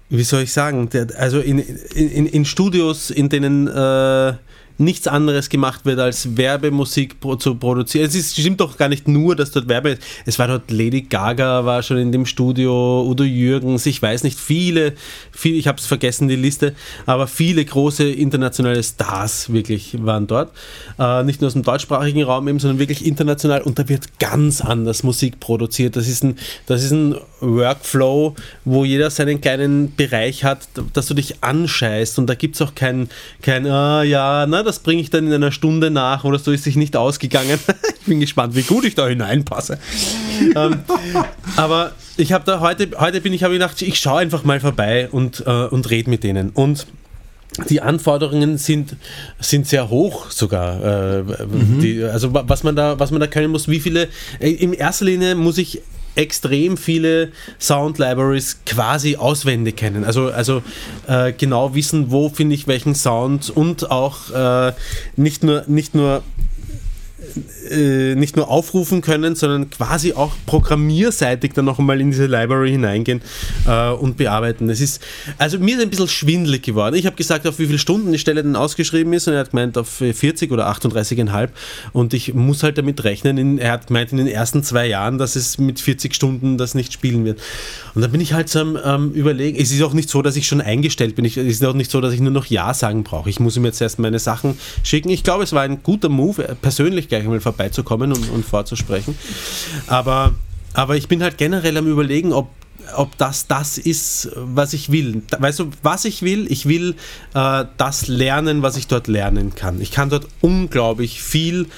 wie soll ich sagen? Der, also in, in, in Studios, in denen äh, nichts anderes gemacht wird, als Werbemusik zu produzieren. Es ist, stimmt doch gar nicht nur, dass dort Werbe ist. Es war dort Lady Gaga, war schon in dem Studio, Udo Jürgens, ich weiß nicht, viele, viele ich habe es vergessen, die Liste, aber viele große internationale Stars wirklich waren dort. Äh, nicht nur aus dem deutschsprachigen Raum eben, sondern wirklich international und da wird ganz anders Musik produziert. Das ist ein, das ist ein Workflow, wo jeder seinen kleinen Bereich hat, dass du dich anscheißt und da gibt es auch kein, kein ah, ja, na, das bringe ich dann in einer Stunde nach oder so ist sich nicht ausgegangen. ich bin gespannt, wie gut ich da hineinpasse. ähm, aber ich habe da heute, heute bin ich, habe ich gedacht, ich schaue einfach mal vorbei und, äh, und rede mit denen. Und die Anforderungen sind, sind sehr hoch sogar. Äh, mhm. die, also was man da, was man da können muss, wie viele, äh, in erster Linie muss ich extrem viele Sound Libraries quasi auswendig kennen. Also, also äh, genau wissen, wo finde ich welchen Sound und auch äh, nicht nur, nicht nur äh, nicht nur aufrufen können, sondern quasi auch programmierseitig dann noch einmal in diese Library hineingehen äh, und bearbeiten. Es ist, also mir ist ein bisschen schwindelig geworden. Ich habe gesagt, auf wie viele Stunden die Stelle denn ausgeschrieben ist und er hat gemeint auf 40 oder 38,5 und ich muss halt damit rechnen, in, er hat gemeint in den ersten zwei Jahren, dass es mit 40 Stunden das nicht spielen wird. Und da bin ich halt so am ähm, überlegen, es ist auch nicht so, dass ich schon eingestellt bin, ich, es ist auch nicht so, dass ich nur noch Ja sagen brauche. Ich muss ihm jetzt erst meine Sachen schicken. Ich glaube, es war ein guter Move, äh, persönlich gleich einmal vorbei vorbeizukommen und, und vorzusprechen. Aber, aber ich bin halt generell am Überlegen, ob ob das das ist, was ich will. Weißt du, was ich will? Ich will äh, das lernen, was ich dort lernen kann. Ich kann dort unglaublich viel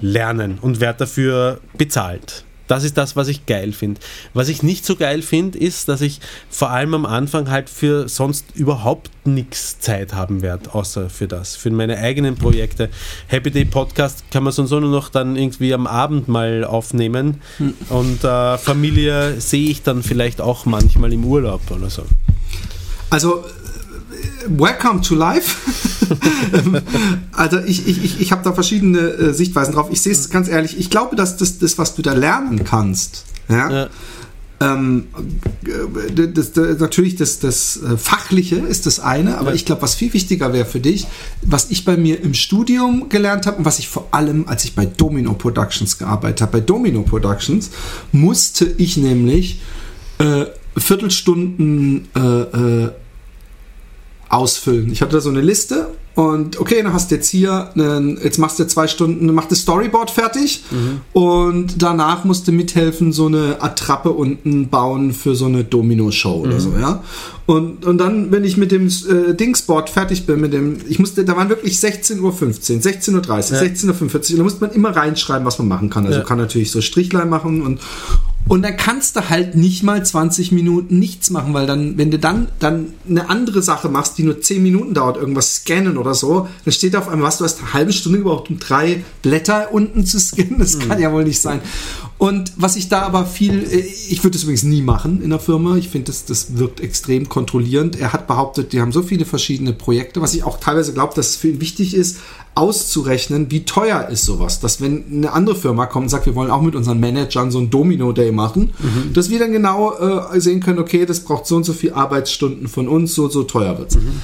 lernen und werde dafür bezahlt. Das ist das, was ich geil finde. Was ich nicht so geil finde, ist, dass ich vor allem am Anfang halt für sonst überhaupt nichts Zeit haben werde, außer für das, für meine eigenen Projekte. Happy Day Podcast kann man sonst nur noch dann irgendwie am Abend mal aufnehmen hm. und äh, Familie sehe ich dann vielleicht auch manchmal im Urlaub oder so. Also Welcome to Life. also ich, ich, ich, ich habe da verschiedene äh, Sichtweisen drauf. Ich sehe es ganz ehrlich, ich glaube, dass das, das, was du da lernen kannst, ja, ja. Ähm, äh, das, das, natürlich das, das äh, Fachliche ist das eine, aber ja. ich glaube, was viel wichtiger wäre für dich, was ich bei mir im Studium gelernt habe und was ich vor allem, als ich bei Domino Productions gearbeitet habe, bei Domino Productions musste ich nämlich äh, Viertelstunden äh, äh ausfüllen. Ich hatte da so eine Liste und okay, dann hast du jetzt hier, einen, jetzt machst du zwei Stunden, mach das Storyboard fertig mhm. und danach musst du mithelfen, so eine Attrappe unten bauen für so eine Domino-Show mhm. oder so, ja. Und, und dann, wenn ich mit dem äh, Dingsboard fertig bin, mit dem, ich musste, da waren wirklich 16.15 Uhr, 16.30 Uhr, ja. 16.45 Uhr, und da muss man immer reinschreiben, was man machen kann. Also ja. kann natürlich so Strichlein machen und, und dann kannst du halt nicht mal 20 Minuten nichts machen, weil dann, wenn du dann, dann eine andere Sache machst, die nur 10 Minuten dauert, irgendwas scannen oder so, dann steht da auf einmal, was, du hast eine halbe Stunde gebraucht, um drei Blätter unten zu scannen. Das mhm. kann ja wohl nicht sein. Und was ich da aber viel, äh, ich würde das übrigens nie machen in der Firma. Ich finde, das, das wirkt extrem kontrollierend. Er hat behauptet, die haben so viele verschiedene Projekte, was ich auch teilweise glaube, dass es für ihn wichtig ist, auszurechnen, wie teuer ist sowas. Dass wenn eine andere Firma kommt und sagt, wir wollen auch mit unseren Managern so ein Domino-Day machen, mhm. dass wir dann genau äh, sehen können, okay, das braucht so und so viel Arbeitsstunden von uns, so und so teuer wird's. Mhm.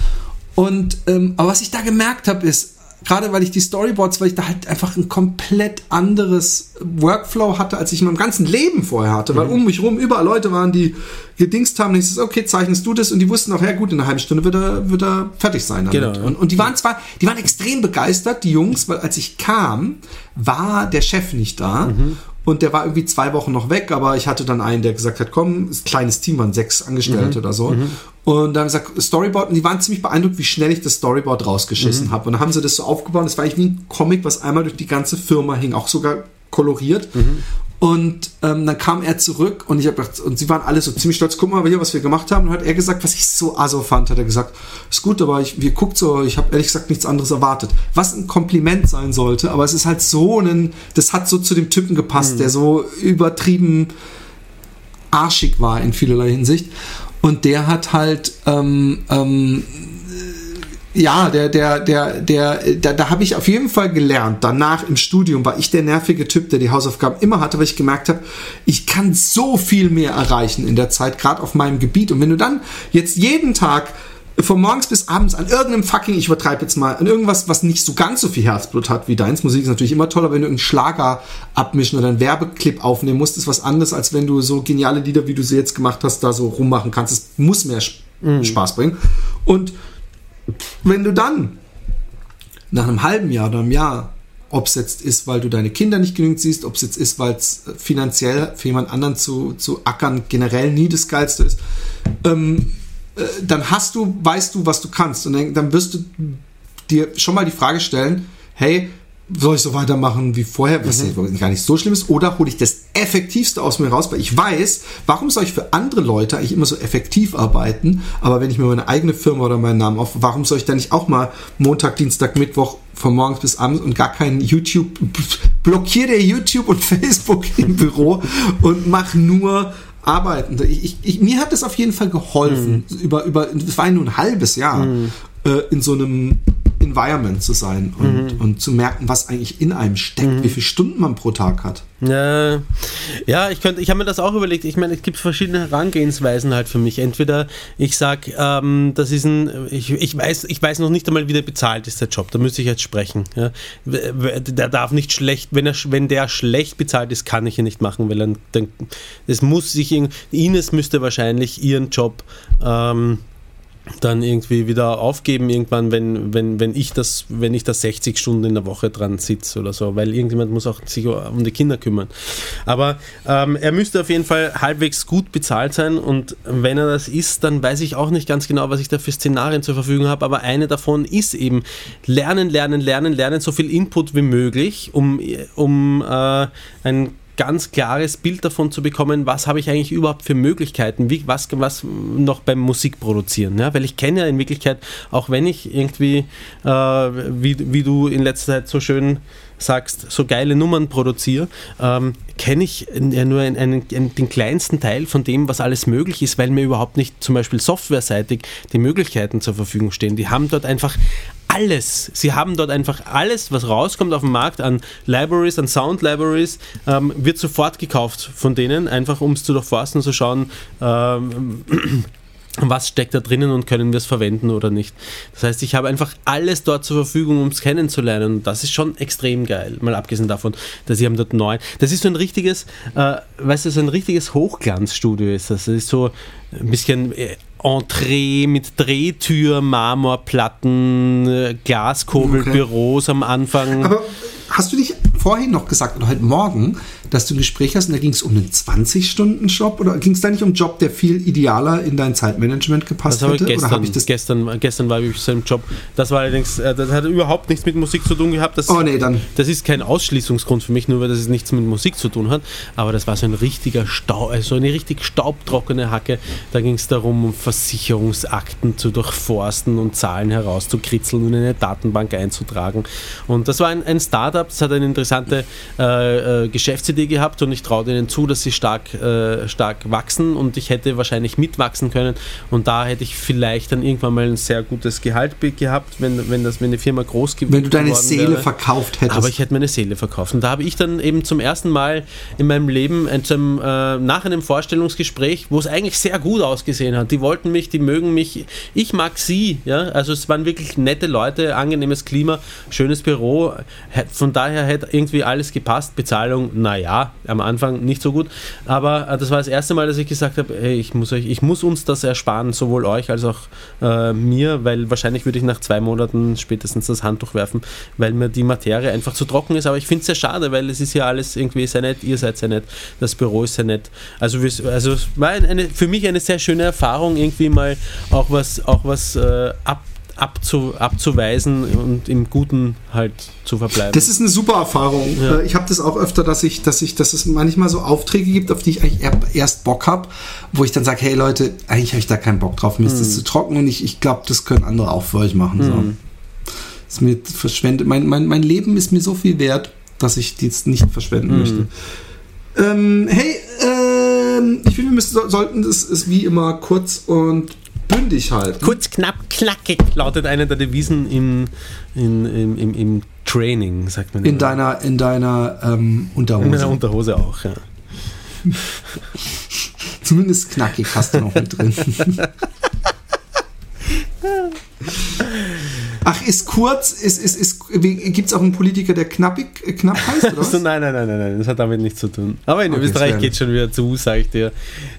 Und ähm, aber was ich da gemerkt habe, ist, gerade weil ich die Storyboards, weil ich da halt einfach ein komplett anderes Workflow hatte, als ich in meinem ganzen Leben vorher hatte, weil mhm. um mich rum überall Leute waren, die gedingst haben, und ich so, okay, zeichnest du das und die wussten auch, ja gut, in einer halben Stunde wird er, wird er fertig sein damit. Genau. Und, und die waren zwar, die waren extrem begeistert, die Jungs, weil als ich kam, war der Chef nicht da mhm. Und der war irgendwie zwei Wochen noch weg, aber ich hatte dann einen, der gesagt hat, komm, ist ein kleines Team, waren sechs Angestellte mhm. oder so. Mhm. Und dann haben gesagt, Storyboard, und die waren ziemlich beeindruckt, wie schnell ich das Storyboard rausgeschissen mhm. habe. Und dann haben sie das so aufgebaut, das war eigentlich wie ein Comic, was einmal durch die ganze Firma hing, auch sogar koloriert. Mhm. Und ähm, dann kam er zurück und ich habe gedacht, und sie waren alle so ziemlich stolz, guck mal hier, was wir gemacht haben. Und hat er gesagt, was ich so aso fand, hat er gesagt, ist gut, aber ich, wir guckt so, ich habe ehrlich gesagt nichts anderes erwartet. Was ein Kompliment sein sollte, aber es ist halt so ein, das hat so zu dem Typen gepasst, mhm. der so übertrieben arschig war in vielerlei Hinsicht. Und der hat halt ähm, ähm, ja, der, der, der, der, da, da habe ich auf jeden Fall gelernt. Danach im Studium war ich der nervige Typ, der die Hausaufgaben immer hatte, weil ich gemerkt habe, ich kann so viel mehr erreichen in der Zeit, gerade auf meinem Gebiet. Und wenn du dann jetzt jeden Tag von morgens bis abends an irgendeinem fucking, ich übertreibe jetzt mal, an irgendwas, was nicht so ganz so viel Herzblut hat wie deins. Musik ist natürlich immer toller, wenn du einen Schlager abmischen oder einen Werbeclip aufnehmen musst, ist was anderes, als wenn du so geniale Lieder, wie du sie jetzt gemacht hast, da so rummachen kannst. Es muss mehr mhm. Spaß bringen. Und wenn du dann nach einem halben Jahr oder einem Jahr, ob es jetzt ist, weil du deine Kinder nicht genügend siehst, ob es jetzt ist, weil es finanziell für jemand anderen zu, zu ackern generell nie das Geilste ist, ähm, äh, dann hast du, weißt du, was du kannst. Und dann, dann wirst du dir schon mal die Frage stellen, hey, soll ich so weitermachen wie vorher, was mhm. gar nicht so schlimm ist, oder hole ich das Effektivste aus mir raus, weil ich weiß, warum soll ich für andere Leute eigentlich immer so effektiv arbeiten, aber wenn ich mir meine eigene Firma oder meinen Namen auf, warum soll ich dann nicht auch mal Montag, Dienstag, Mittwoch von morgens bis abends und gar keinen YouTube, blockiere der YouTube und Facebook im Büro und mach nur arbeiten. Ich, ich, ich, mir hat das auf jeden Fall geholfen, mhm. über, über, es war nur ein halbes Jahr, mhm. äh, in so einem Environment zu sein und, mhm. und zu merken, was eigentlich in einem steckt, mhm. wie viele Stunden man pro Tag hat. Ja, ja ich, ich habe mir das auch überlegt. Ich meine, es gibt verschiedene Herangehensweisen halt für mich. Entweder ich sage, ähm, das ist ein, ich, ich, weiß, ich weiß noch nicht einmal, wie der bezahlt ist, der Job. Da müsste ich jetzt sprechen. Ja. Der darf nicht schlecht, wenn, er, wenn der schlecht bezahlt ist, kann ich ihn nicht machen, weil dann, dann es muss sich, Ines müsste wahrscheinlich ihren Job ähm, dann irgendwie wieder aufgeben irgendwann, wenn, wenn, wenn ich das, wenn ich da 60 Stunden in der Woche dran sitze oder so, weil irgendjemand muss auch sich um die Kinder kümmern. Aber ähm, er müsste auf jeden Fall halbwegs gut bezahlt sein und wenn er das ist, dann weiß ich auch nicht ganz genau, was ich da für Szenarien zur Verfügung habe, aber eine davon ist eben lernen, lernen, lernen, lernen, so viel Input wie möglich, um, um äh, ein ganz klares Bild davon zu bekommen, was habe ich eigentlich überhaupt für Möglichkeiten, wie, was, was noch beim Musikproduzieren. Ja? Weil ich kenne ja in Wirklichkeit, auch wenn ich irgendwie, äh, wie, wie du in letzter Zeit so schön sagst, so geile Nummern produziere, ähm, kenne ich ja nur einen, einen, den kleinsten Teil von dem, was alles möglich ist, weil mir überhaupt nicht zum Beispiel softwareseitig die Möglichkeiten zur Verfügung stehen. Die haben dort einfach alles. Sie haben dort einfach alles, was rauskommt auf dem Markt an Libraries, an Sound Libraries, ähm, wird sofort gekauft von denen, einfach um es zu durchforsten und zu schauen, ähm, was steckt da drinnen und können wir es verwenden oder nicht. Das heißt, ich habe einfach alles dort zur Verfügung, um es kennenzulernen. Und das ist schon extrem geil. Mal abgesehen davon, dass sie haben dort neu. Das ist so ein richtiges, äh, weißt du, so ein richtiges Hochglanzstudio ist das. Das ist so ein bisschen äh, Entree mit Drehtür, Marmorplatten, äh, Glaskobelbüros okay. am Anfang. Aber hast du dich vorhin noch gesagt oder heute Morgen, dass du ein Gespräch hast und da ging es um einen 20-Stunden-Job oder ging es da nicht um einen Job, der viel idealer in dein Zeitmanagement gepasst das hätte? Gestern, oder ich das gestern, gestern war ich so einem Job. Das war allerdings, äh, das hat überhaupt nichts mit Musik zu tun gehabt. Das, oh nee, dann. Das ist kein Ausschließungsgrund für mich, nur weil das nichts mit Musik zu tun hat. Aber das war so ein richtiger Stau, also eine richtig staubtrockene Hacke. Da ging es darum, um Versicherungsakten zu durchforsten und Zahlen herauszukritzeln und in eine Datenbank einzutragen. Und das war ein, ein Startup, das hat eine interessante äh, äh, Geschäftsidee Idee gehabt und ich traue denen zu, dass sie stark, äh, stark wachsen und ich hätte wahrscheinlich mitwachsen können und da hätte ich vielleicht dann irgendwann mal ein sehr gutes Gehalt gehabt, wenn, wenn, das, wenn die Firma groß gewesen wäre. Wenn du deine Seele wäre. verkauft hättest. Aber ich hätte meine Seele verkauft und da habe ich dann eben zum ersten Mal in meinem Leben einem, äh, nach einem Vorstellungsgespräch, wo es eigentlich sehr gut ausgesehen hat, die wollten mich, die mögen mich, ich mag sie, ja, also es waren wirklich nette Leute, angenehmes Klima, schönes Büro, von daher hätte irgendwie alles gepasst, Bezahlung, naja, ja, am Anfang nicht so gut, aber äh, das war das erste Mal, dass ich gesagt habe, hey, ich muss euch, ich muss uns das ersparen, sowohl euch als auch äh, mir, weil wahrscheinlich würde ich nach zwei Monaten spätestens das Handtuch werfen, weil mir die Materie einfach zu trocken ist. Aber ich finde es sehr schade, weil es ist ja alles irgendwie sehr nett, ihr seid sehr nett, das Büro ist sehr nett. Also, also es war eine, für mich eine sehr schöne Erfahrung, irgendwie mal auch was, auch was äh, ab abzu, abzuweisen und im Guten halt zu verbleiben. Das ist eine super Erfahrung. Ja. Äh, ich habe das auch öfter, dass ich, dass ich, dass es manchmal so Aufträge gibt, auf die ich eigentlich erst Bock habe, wo ich dann sage, hey Leute, eigentlich habe ich da keinen Bock drauf, mir ist das hm. zu trocken und ich, ich glaube, das können andere auch für euch machen. So. Hm. Ist mir verschwendet. Mein, mein, mein Leben ist mir so viel wert, dass ich dies nicht verschwenden hm. möchte. Ähm, hey, ähm, ich finde, wir müssen, sollten es wie immer kurz und bündig halten. Kurz, knapp, knackig lautet eine der Devisen im, in, im, im, im Training, sagt man. In immer. deiner, in deiner ähm, Unterhose. In meiner Unterhose auch, ja. Zumindest knackig hast du noch mit drin. Ach, ist kurz, ist, ist, ist, gibt es auch einen Politiker, der knappig, äh, knapp heißt, oder was? nein, nein, nein, nein, nein, das hat damit nichts zu tun. Aber in okay, Österreich geht schon wieder zu, sage ich dir.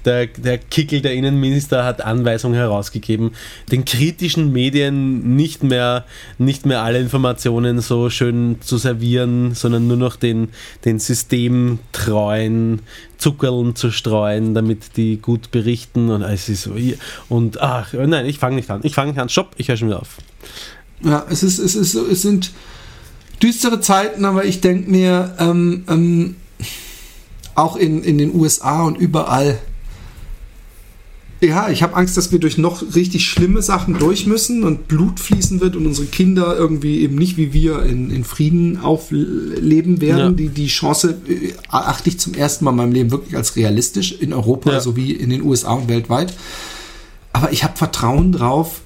Der, der Kickel, der Innenminister, hat Anweisungen herausgegeben, den kritischen Medien nicht mehr, nicht mehr alle Informationen so schön zu servieren, sondern nur noch den, den systemtreuen Zuckerln zu streuen, damit die gut berichten und es ist so, und ach, nein, ich fange nicht an. Ich fange nicht an. Stopp, ich höre schon wieder auf. Ja, es ist, es ist, es sind, düstere Zeiten, aber ich denke mir, ähm, ähm, auch in, in den USA und überall, ja, ich habe Angst, dass wir durch noch richtig schlimme Sachen durch müssen und Blut fließen wird und unsere Kinder irgendwie eben nicht wie wir in, in Frieden aufleben werden. Ja. Die, die Chance äh, achte ich zum ersten Mal in meinem Leben wirklich als realistisch in Europa Ja. sowie in den USA und weltweit. Aber ich habe Vertrauen drauf,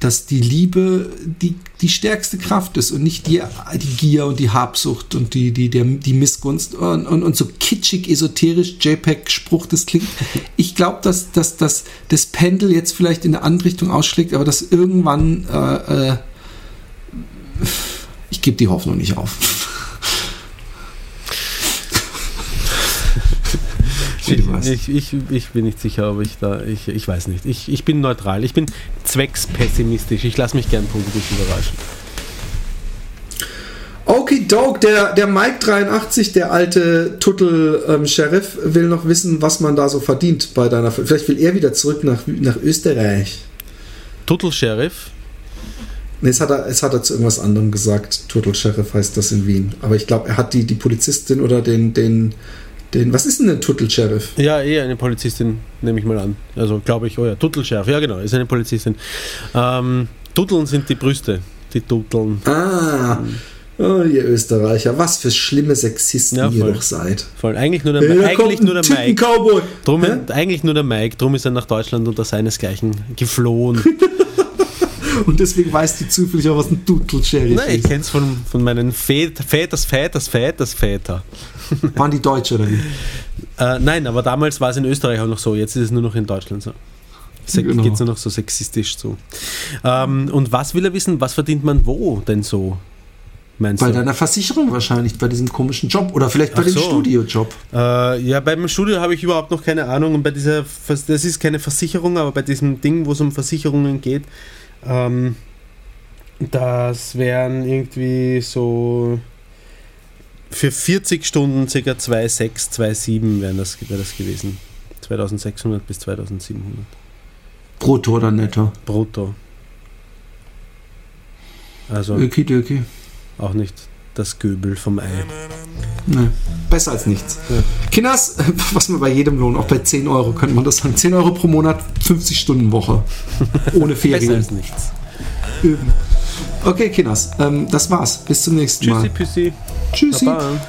dass die Liebe die, die stärkste Kraft ist und nicht die, die Gier und die Habsucht und die, die, der, die Missgunst und, und, und so kitschig, esoterisch JPEG-Spruch das klingt. Ich glaube, dass, dass, dass das Pendel jetzt vielleicht in eine andere Richtung ausschlägt, aber dass irgendwann äh, äh, ich gebe die Hoffnung nicht auf. Ich, ich, ich, ich bin nicht sicher, ob ich da. Ich, ich weiß nicht. Ich, ich bin neutral. Ich bin zweckspessimistisch. Ich lasse mich gern positiv überraschen. Okay, Dog, der, der Mike 83, der alte Tuttel-Sheriff, will noch wissen, was man da so verdient bei deiner. Vielleicht will er wieder zurück nach, nach Österreich. Tuttel Sheriff. Nee, es hat, er, es hat er zu irgendwas anderem gesagt. Tuttel-Sheriff heißt das in Wien. Aber ich glaube, er hat die, die Polizistin oder den, den, den. Was ist denn ein Tuttel-Sheriff? Ja, eher eine Polizistin, nehme ich mal an. Also glaube ich, oh ja, Tuttel Sheriff. Ja, genau, ist eine Polizistin. Ähm, Tutteln sind die Brüste. Die Tutteln. Ah, oh, ihr Österreicher, was für schlimme Sexisten Ja, ihr doch seid. Voll. Eigentlich nur der, Ja, eigentlich nur der Mike. Drum, eigentlich nur der Mike. Drum ist er nach Deutschland unter seinesgleichen geflohen. Und deswegen weiß die zufällig auch, was ein Tuttel-Sheriff Nein, ich ist. kenne es von, von meinen Vät Väters, Väters, Väters, Väter. Waren die Deutsche oder wie? Äh, nein, aber damals war es in Österreich auch noch so. Jetzt ist es nur noch in Deutschland so. Se Genau. Geht es nur noch so sexistisch zu. Ähm, und was will er wissen? Was verdient man wo denn so? Meinst Bei du? deiner Versicherung wahrscheinlich, bei diesem komischen Job oder vielleicht bei Ach dem so. Studiojob. Äh, ja, beim Studio habe ich überhaupt noch keine Ahnung. Und bei dieser, das ist keine Versicherung, aber bei diesem Ding, wo es um Versicherungen geht, ähm, das wären irgendwie so für 40 Stunden ca. 2,6, 2,7 wären das, wäre das gewesen. 2600 bis 2700 Brutto oder netto? brutto. Also Okidoki. auch nicht das Göbel vom Ei. Ne. Besser als nichts. Ja. Kinders, was man bei jedem Lohn, auch bei 10 Euro, könnte man das sagen. 10 Euro pro Monat, 50 Stunden Woche. Ohne Besser Ferien. als nichts. Üben. Okay, Kinders, ähm, das war's. Bis zum nächsten Tschüssi, Mal. Püssi. Tschüssi. Baba.